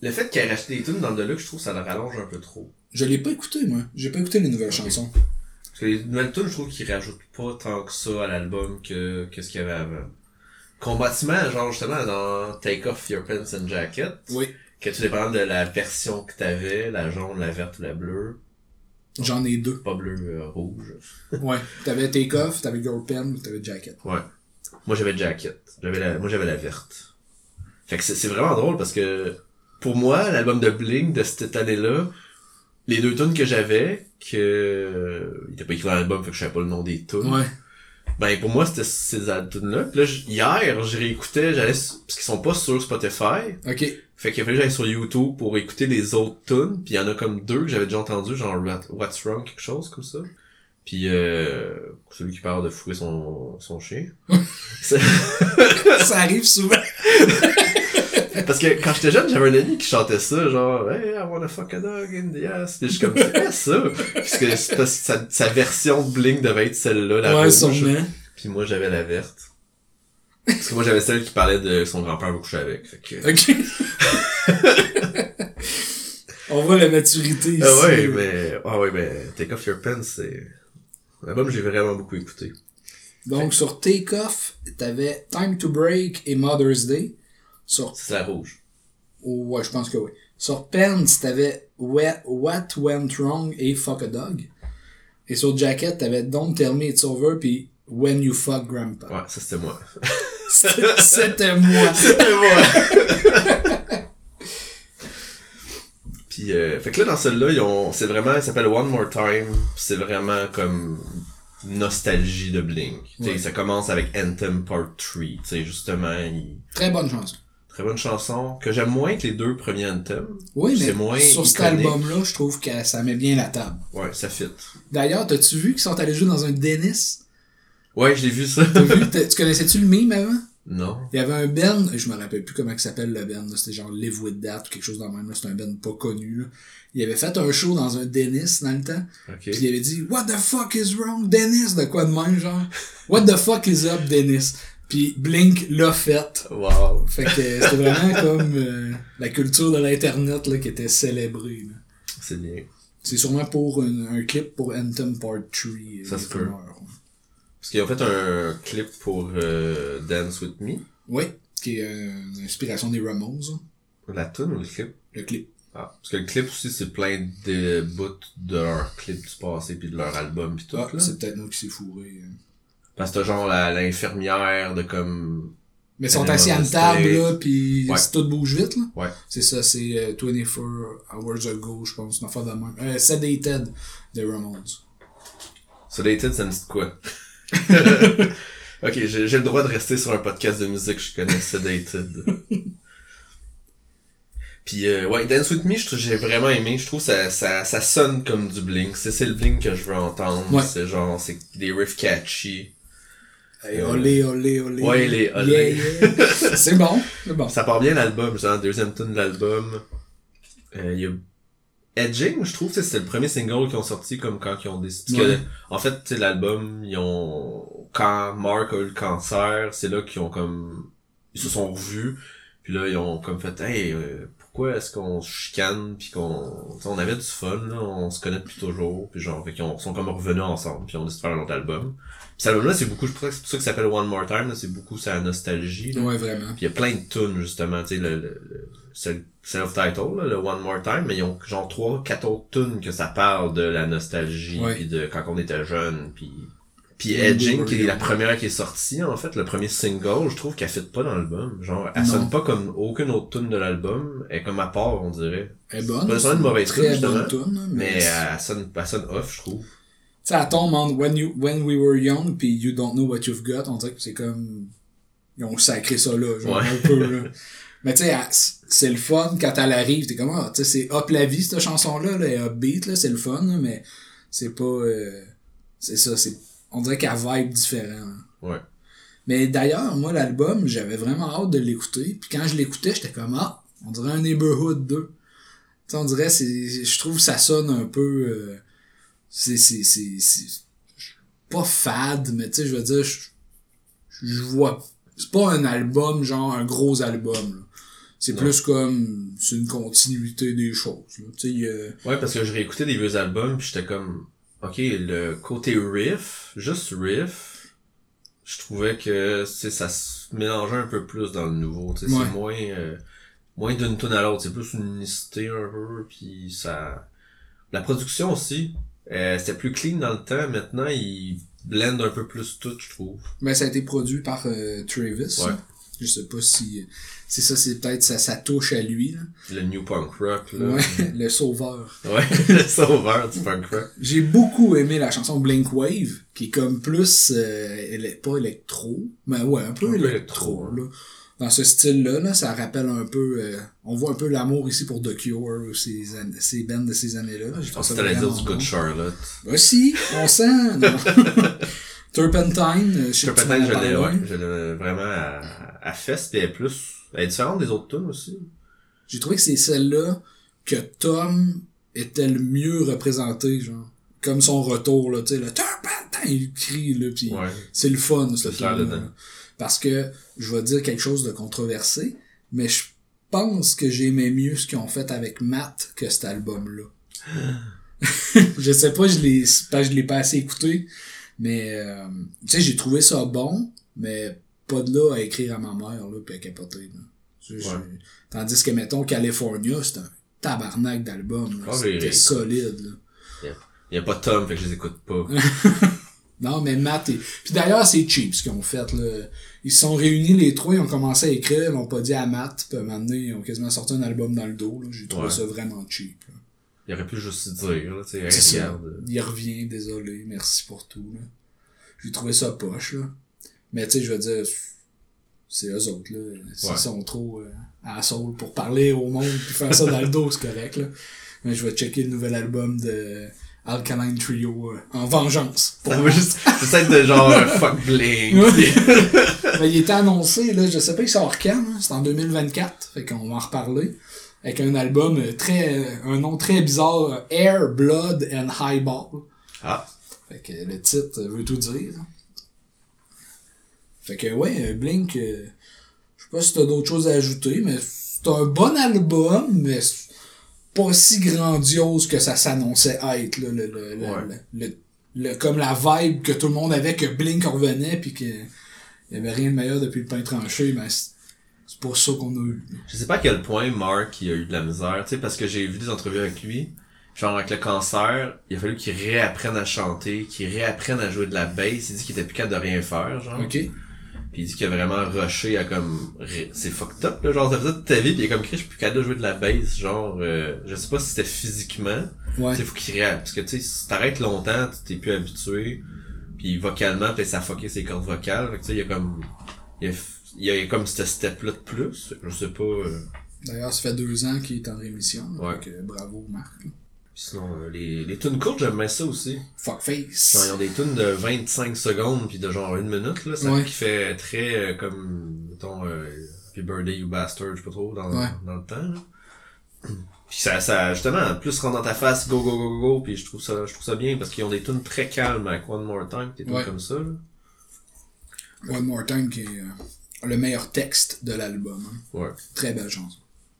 le fait qu'elle ait racheté des tunes dans le Deluxe, je trouve que ça le rallonge un peu trop. Je l'ai pas écouté, moi. J'ai pas écouté les nouvelles chansons. Parce que les nouvelles tunes, je trouve qu'ils rajoutent pas tant que ça à l'album que, que ce qu'il y avait avant. Combatiment, genre justement dans Take Off Your Pants and Jacket, Oui. que tout dépendant de la version que t'avais, la jaune, la verte ou la bleue, J'en ai deux. pas bleu, euh, rouge. Ouais. T'avais Take Off, t'avais Your Pen, t'avais Jacket. Ouais. Moi j'avais Jacket. J'avais la, moi j'avais la verte. Fait que c'est c'est vraiment drôle parce que pour moi, l'album de Blink de cette année-là, les deux tunes que j'avais, que il était pas écrit dans l'album, fait que je savais pas le nom des tunes. Ouais. Ben pour moi c'était ces tunes-là. Puis là, hier, je réécoutais, j'allais parce qu'ils sont pas sur Spotify. Ok. Fait qu'il fallu que j'aille sur YouTube pour écouter les autres tunes. Puis il y en a comme deux que j'avais déjà entendu, genre What- What's Wrong, quelque chose comme ça. Puis euh, celui qui parle de fouer son, son chien. Ça arrive souvent. Parce que quand j'étais jeune, j'avais un ami qui chantait ça, genre Hey, I wanna fuck a dog in the ass. Je suis comme c'est ça? Parce que parce que sa, sa version de Blink devait être celle-là, la ouais, rouge. sûrement. Puis moi j'avais la verte. Parce que moi j'avais celle qui parlait de son grand-père veut coucher avec. Fait que... Ok. On voit la maturité ici. Ah ouais, mais ah ouais, mais Take Off Your Pants, c'est l'album j'ai vraiment beaucoup écouté. Donc, sur Take Off, t'avais Time to Break et Mother's Day. Sur, C'est la rouge. oh, ouais, je pense que oui. Sur Pens, t'avais What, What Went Wrong et Fuck a Dog. Et sur Jacket, t'avais Don't Tell Me It's Over puis When You Fuck Grandpa. Ouais, ça c'était moi. C'était moi. C'était moi. Puis euh, fait que là dans celle-là, ils ont c'est vraiment il s'appelle One More Time, c'est vraiment comme nostalgie de Blink. Tu sais, Ouais. ça commence avec Anthem Part 3, tu sais justement, il- Très bonne chanson. Très bonne chanson que j'aime moins que les deux premiers Anthem. Oui, C'est mais moins sur cet album-là, je trouve que ça met bien la table. Ouais, ça fit. D'ailleurs, t'as-tu vu qu'ils sont allés jouer dans un Dennis? Ouais, j'ai vu ça. T'as vu? Tu connaissais-tu le meme avant? non. Il y avait un band, je me rappelle plus comment il s'appelle le là, c'était genre Live With That ou quelque chose dans le même, c'était un band pas connu. Là. Il avait fait un show dans un Dennis dans le temps, OK. puis il avait dit What the fuck is wrong, Dennis? De quoi de même, genre? What the fuck is up, Dennis? Puis Blink l'a fait. Wow. Fait que c'était vraiment comme euh, la culture de l'internet là, qui était célébrée. là. C'est bien. C'est sûrement pour un, un clip pour Anthem Part 3. euh, Ça se peut. Parce qu'ils ont fait un clip pour euh, Dance With Me. Oui, qui est euh, l'inspiration des Ramones, hein, La tune ou le clip? le clip. Ah, parce que le clip aussi, c'est plein de bouts de leur clip du passé puis de leur album puis tout, Ah, là. c'est peut-être nous qui s'est fourré. euh. Parce que t'as genre la- l'infirmière de comme... Mais ils sont assis à une table, là, pis Ouais. tout bouge vite, là. Ouais. C'est ça, c'est euh, 24 Hours Ago, je pense, une affaire de même. Euh, Sedated de Ramones. Sedated, ça me dit quoi? ok, j'ai j'ai le droit de rester sur un podcast de musique, je connais Sedated. Puis euh, ouais, Dance With Me, j'ai vraiment aimé. Je trouve ça, ça, ça sonne comme du Blink. C'est, c'est le Blink que je veux entendre. Ouais. C'est genre, c'est des riffs catchy. Hey, olé, olé, olé. Ouais, les Yeah, olé. yeah. c'est bon, c'est bon. Ça part bien l'album, genre, deuxième tune de l'album. Euh, il y a Edging, je trouve, sais, c'était le premier single qu'ils ont sorti comme quand ils ont décidé. parce que, Ouais. en fait, tu sais, l'album, ils ont, quand Mark a eu le cancer, c'est là qu'ils ont comme, ils se sont revus. Puis là, ils ont comme fait, hey, euh, pourquoi est-ce qu'on se chicane puis qu'on, on avait du fun, là, on se connaît depuis toujours. Puis genre, fait qu'ils sont comme revenus ensemble puis ont décidé de faire un autre album. Cet album-là, c'est beaucoup, je pense que c'est pour ça que ça s'appelle One More Time, là, c'est beaucoup sa nostalgie, là. Ouais, vraiment. Puis il y a plein de tunes, justement, tu sais, le, le, le- c'est le self-title, là, le One More Time, mais ils ont genre trois, quatre autres tunes que ça parle de la nostalgie, Ouais. puis de quand on était jeune, puis... Puis Edging, qui est la première qui est sortie, en fait, le premier single, je trouve qu'elle fit pas dans l'album. Genre, elle Non. sonne pas comme aucune autre tune de l'album, elle est comme à part, on dirait. Elle est bonne. pas une mauvaise tune, bonne justement, tune, hein, Mais mais. elle sonne, elle sonne off, je trouve. Elle tombe entre when, you, when We Were Young puis You Don't Know What You've Got, on dirait que c'est comme. Ils ont sacré ça là, genre Ouais. un peu, là. Mais tu sais, c'est le fun quand elle arrive. T'es comme, ah, tu sais, c'est Hop la vie, cette chanson-là, là, upbeat, là, c'est le fun, là, mais c'est pas. euh, c'est ça, c'est. On dirait qu'elle vibe différent. là. Ouais. Mais d'ailleurs, moi, l'album, j'avais vraiment hâte de l'écouter. Puis quand je l'écoutais, j'étais comme, ah, on dirait un Neighborhood 2. Tu sais, on dirait, c'est, je trouve que ça sonne un peu, euh, c'est, c'est, c'est, c'est, pas fade, mais tu sais, je veux dire, je, je vois, c'est pas un album, genre un gros album. C'est plus comme, c'est une continuité des choses. Tu sais, Ouais, parce que je réécoutais des vieux albums, puis j'étais comme, ok, le côté riff, juste riff, je trouvais que c'est ça se mélangeait un peu plus dans le nouveau. tu sais, Ouais. C'est moins euh, moins d'une tune à l'autre, c'est plus une unicité un peu, puis ça. La production aussi, euh, c'était plus clean dans le temps. Maintenant, ils blendent un peu plus tout, je trouve. ben, ça a été produit par euh, Travis. Ouais. Je sais pas si, c'est ça, c'est peut-être ça, ça touche à lui, là. Le new punk rock, là. Ouais, le sauveur. Ouais, le sauveur du punk rock. J'ai beaucoup aimé la chanson Blink Wave, qui est comme plus, euh, éle- pas électro, mais ouais, un peu Un peu électro, électro, là. Dans ce style-là, là, ça rappelle un peu, euh, on voit un peu l'amour ici pour The Cure, ces, ces bands de ces années-là. là. Je pense que t'allais dire du Good. Charlotte. Bah si, on sent. Turpentine, euh, je sais Je que tu peut-être m'en je l'ai, ouais. Je l'ai vraiment à, à fest, elle est plus, elle est différente des autres tunes aussi. J'ai trouvé que c'est celle-là que Tom était le mieux représenté, genre. Comme son retour, là, tu sais, le Turpentine, il crie, là, pis Ouais. c'est le fun, ce dedans. Parce que, je vais dire quelque chose de controversé, mais je pense que j'aimais mieux ce qu'ils ont fait avec Matt que cet album-là. je sais pas, je l'ai, que je l'ai pas assez écouté, mais, euh, tu sais, j'ai trouvé ça bon, mais pas de là à écrire à ma mère, là, pis à capoter, là. Ouais. Tandis que, mettons, California, c'est un tabarnak d'album, C'était solide, là. Il y a pas de Tom, fait que je les écoute pas. Non, mais Matt et... Puis d'ailleurs, c'est cheap ce qu'ils ont fait, là. Ils se sont réunis les trois, ils ont commencé à écrire, ils l'ont pas dit à Matt, puis donné, ils ont quasiment sorti un album dans le dos, là. J'ai trouvé Ouais. ça vraiment cheap, là. Il aurait pu juste dire, là, tu sais, regarde. Il revient, désolé, merci pour tout, là. J'ai trouvé ça poche, là. Mais tu sais, je veux dire, c'est eux autres, là. S'ils Ouais. sont trop euh, assholes pour parler au monde puis faire ça dans le dos, c'est correct, là. Mais je vais checker le nouvel album de Alkaline Trio euh, en vengeance. Pour Ça va juste, c'est ça être de genre, euh, fuck bling. Ben, il était annoncé, là, je sais pas, il sort quand, hein, c'est en 2024, fait qu'on va en reparler. Avec un album euh, très, euh, un nom très bizarre, Air, Blood and Highball. Ah, Fait que le titre veut tout dire. Fait que ouais, Blink, euh, je sais pas si t'as d'autres choses à ajouter, mais c'est un bon album, mais pas si grandiose que ça s'annonçait être, là, le, le, le- Ouais. le- comme la vibe que tout le monde avait, que Blink revenait, puis que y avait rien de meilleur depuis le pain tranché, mais c'est pas ça qu'on a eu. je sais pas à quel point Mark, il a eu de la misère, tu sais, parce que j'ai vu des entrevues avec lui. Genre, avec le cancer, il a fallu qu'il réapprenne à chanter, qu'il réapprenne à jouer de la bass. Il dit qu'il était plus capable de rien faire, genre. Ok? Puis il dit qu'il a vraiment rushé à comme c'est fucked up là, genre ça faisait toute ta vie puis il est comme Chris, je suis plus capable de jouer de la bass genre euh, je sais pas si c'était physiquement Ouais. tu sais faut qu'il réapprenne parce que tu sais si t'arrêtes longtemps tu t'es plus habitué puis vocalement peut-être ça a fucké ses cordes vocales fait que tu sais il y a comme il y a, il y a comme ce step là de plus je sais pas euh, D'ailleurs, ça fait deux ans qu'il est en rémission. Ouais. donc, euh, bravo, Marc. là. Sinon, euh, les, les tunes courtes, j'aime bien ça aussi. Fuckface. ils ont des tunes de 25 secondes puis de genre une minute, là. Ça Ouais. qui fait très, euh, comme, mettons, euh, Happy Birthday, You Bastard, je sais pas trop, dans, Ouais. dans le temps, là. Puis ça, ça, justement, plus rentre dans ta face, go, go, go, go, puis je trouve ça, je trouve ça bien parce qu'ils ont des tunes très calmes avec One More Time, des tunes Ouais. comme ça, là. One More Time, qui est euh, le meilleur texte de l'album. hein. Ouais. Très belle chanson.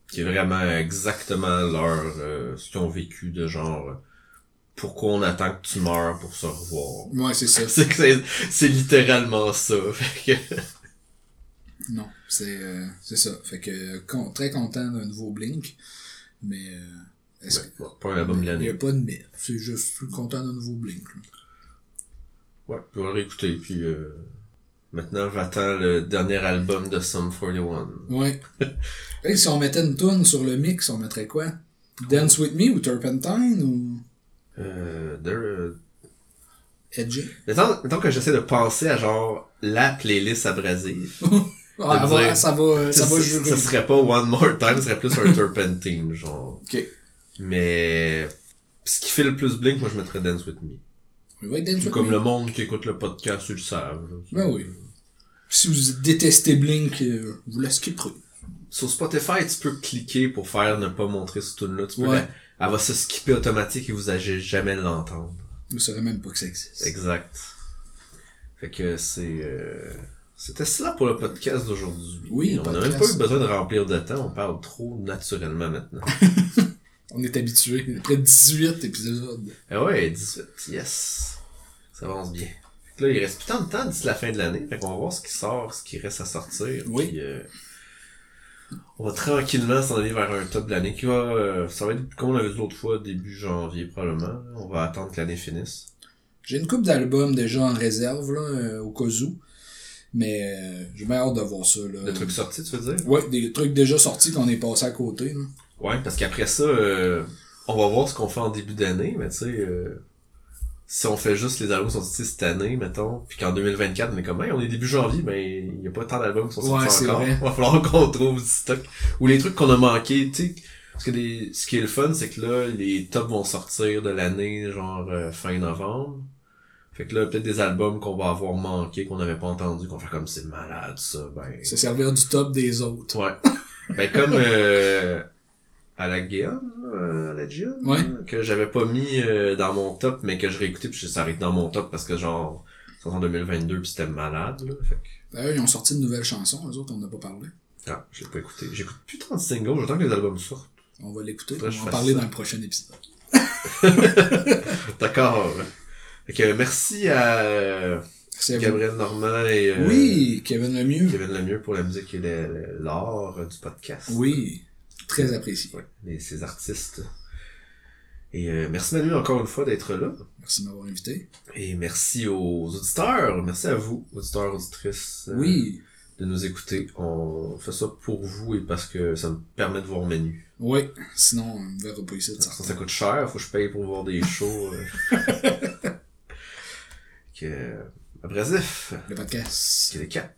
Qui est vraiment exactement leur euh, ce qu'ils ont vécu de genre euh, pourquoi on attend que tu meurs pour se revoir. Ouais, c'est ça. C'est que c'est, c'est littéralement ça. Fait que, Non, c'est euh, c'est ça. Fait que euh, con- très content d'un nouveau Blink. Mais euh, est-ce ouais, bon, pas un album de Il n'y a l'année. pas de mais. C'est juste content d'un nouveau Blink. là. Ouais, le réécouter. Puis euh, maintenant, j'attends le dernier album de Sum 41. Ouais. Si on mettait une tune sur le mix, on mettrait quoi? Dance With Me ou Turpentine ou? Euh, there, euh, Edgy mettons, mettons que j'essaie de penser à genre la playlist abrasive. Ah, De va- dire- ça va, ça va jurer. ça serait pas One More Time, ce serait plus un Turpentine, genre. Ok. Mais ce qui fait le plus Blink, moi je mettrais Dance With Me. With Comme Me. le monde qui écoute le podcast, ils le savent. Ben oui. Si vous détestez Blink, euh, vous la skipperez. Sur Spotify, tu peux cliquer pour faire ne pas montrer ce tune là Tu peux Ouais. la- Elle va se skipper automatique et vous allez jamais l'entendre. Vous savez même pas que ça existe. Exact. Fait que c'est... euh, C'était cela pour le podcast d'aujourd'hui. Oui, On n'a même pas eu besoin de remplir de temps, on parle trop naturellement maintenant. On est habitué. Après 18 épisodes. Ah ouais, 18, yes. Ça avance bien. Fait que là, il reste plus tant de temps d'ici la fin de l'année. Fait qu'on va voir ce qui sort, ce qui reste à sortir. Oui. Puis, euh, on va tranquillement s'en aller vers un top de l'année qui va, euh, ça va être, comme on l'avait dit l'autre fois, début janvier probablement. On va attendre que l'année finisse. J'ai une coupe d'albums déjà en réserve, là, euh, au cas où. Mais euh, j'ai bien hâte de voir ça, là. Le truc sorti, tu veux dire? Ouais, des trucs déjà sortis qu'on est passé à côté, là. Ouais, parce qu'après ça, euh, on va voir ce qu'on fait en début d'année, mais tu sais, euh, si on fait juste les albums qui sont sortis cette année, mettons, puis qu'en 2024, on est comme, hey, on est début janvier, ben, il y a pas tant d'albums qui sont sortis Ouais, c'est encore. vrai. va falloir qu'on trouve du stock. Ou les trucs qu'on a manqué, tu sais, parce que des, ce qui est le fun, c'est que là, les tops vont sortir de l'année, genre, euh, fin novembre. Fait que là, peut-être des albums qu'on va avoir manqué, qu'on n'avait pas entendu, qu'on fait comme c'est malade, ça, ben. Se servir du top des autres. Ouais. Ben comme euh, à la Guillaume, euh, à la Ouais. que j'avais pas mis euh, dans mon top, mais que je réécoutais puis ça arrive dans mon top parce que genre c'est en 2022 puis c'était malade là. Fait que, D'ailleurs, ils ont sorti une nouvelle chanson, eux autres, on n'a pas parlé. ah, je l'ai pas écouté. J'écoute plus tant de singles, j'attends que les albums sortent. On va l'écouter, on va en parler ça. dans le prochain épisode. D'accord. Que merci à. Gabriel Normand et euh, Oui, Kevin Lemieux. Kevin Lemieux pour la musique et l'art du podcast. Oui, très apprécié. Ouais, et ces artistes. Et euh, merci Manu encore une fois d'être là. Merci de m'avoir invité. Et merci aux auditeurs. Merci à vous, auditeurs, auditrices, euh, Oui, de nous écouter. On fait ça pour vous et parce que ça me permet de voir menu. oui, sinon on ne verra pas ici de Ça, ça. coûte cher, faut que je paye pour voir des shows. euh. que, abrasif, Le podcast. que les cap.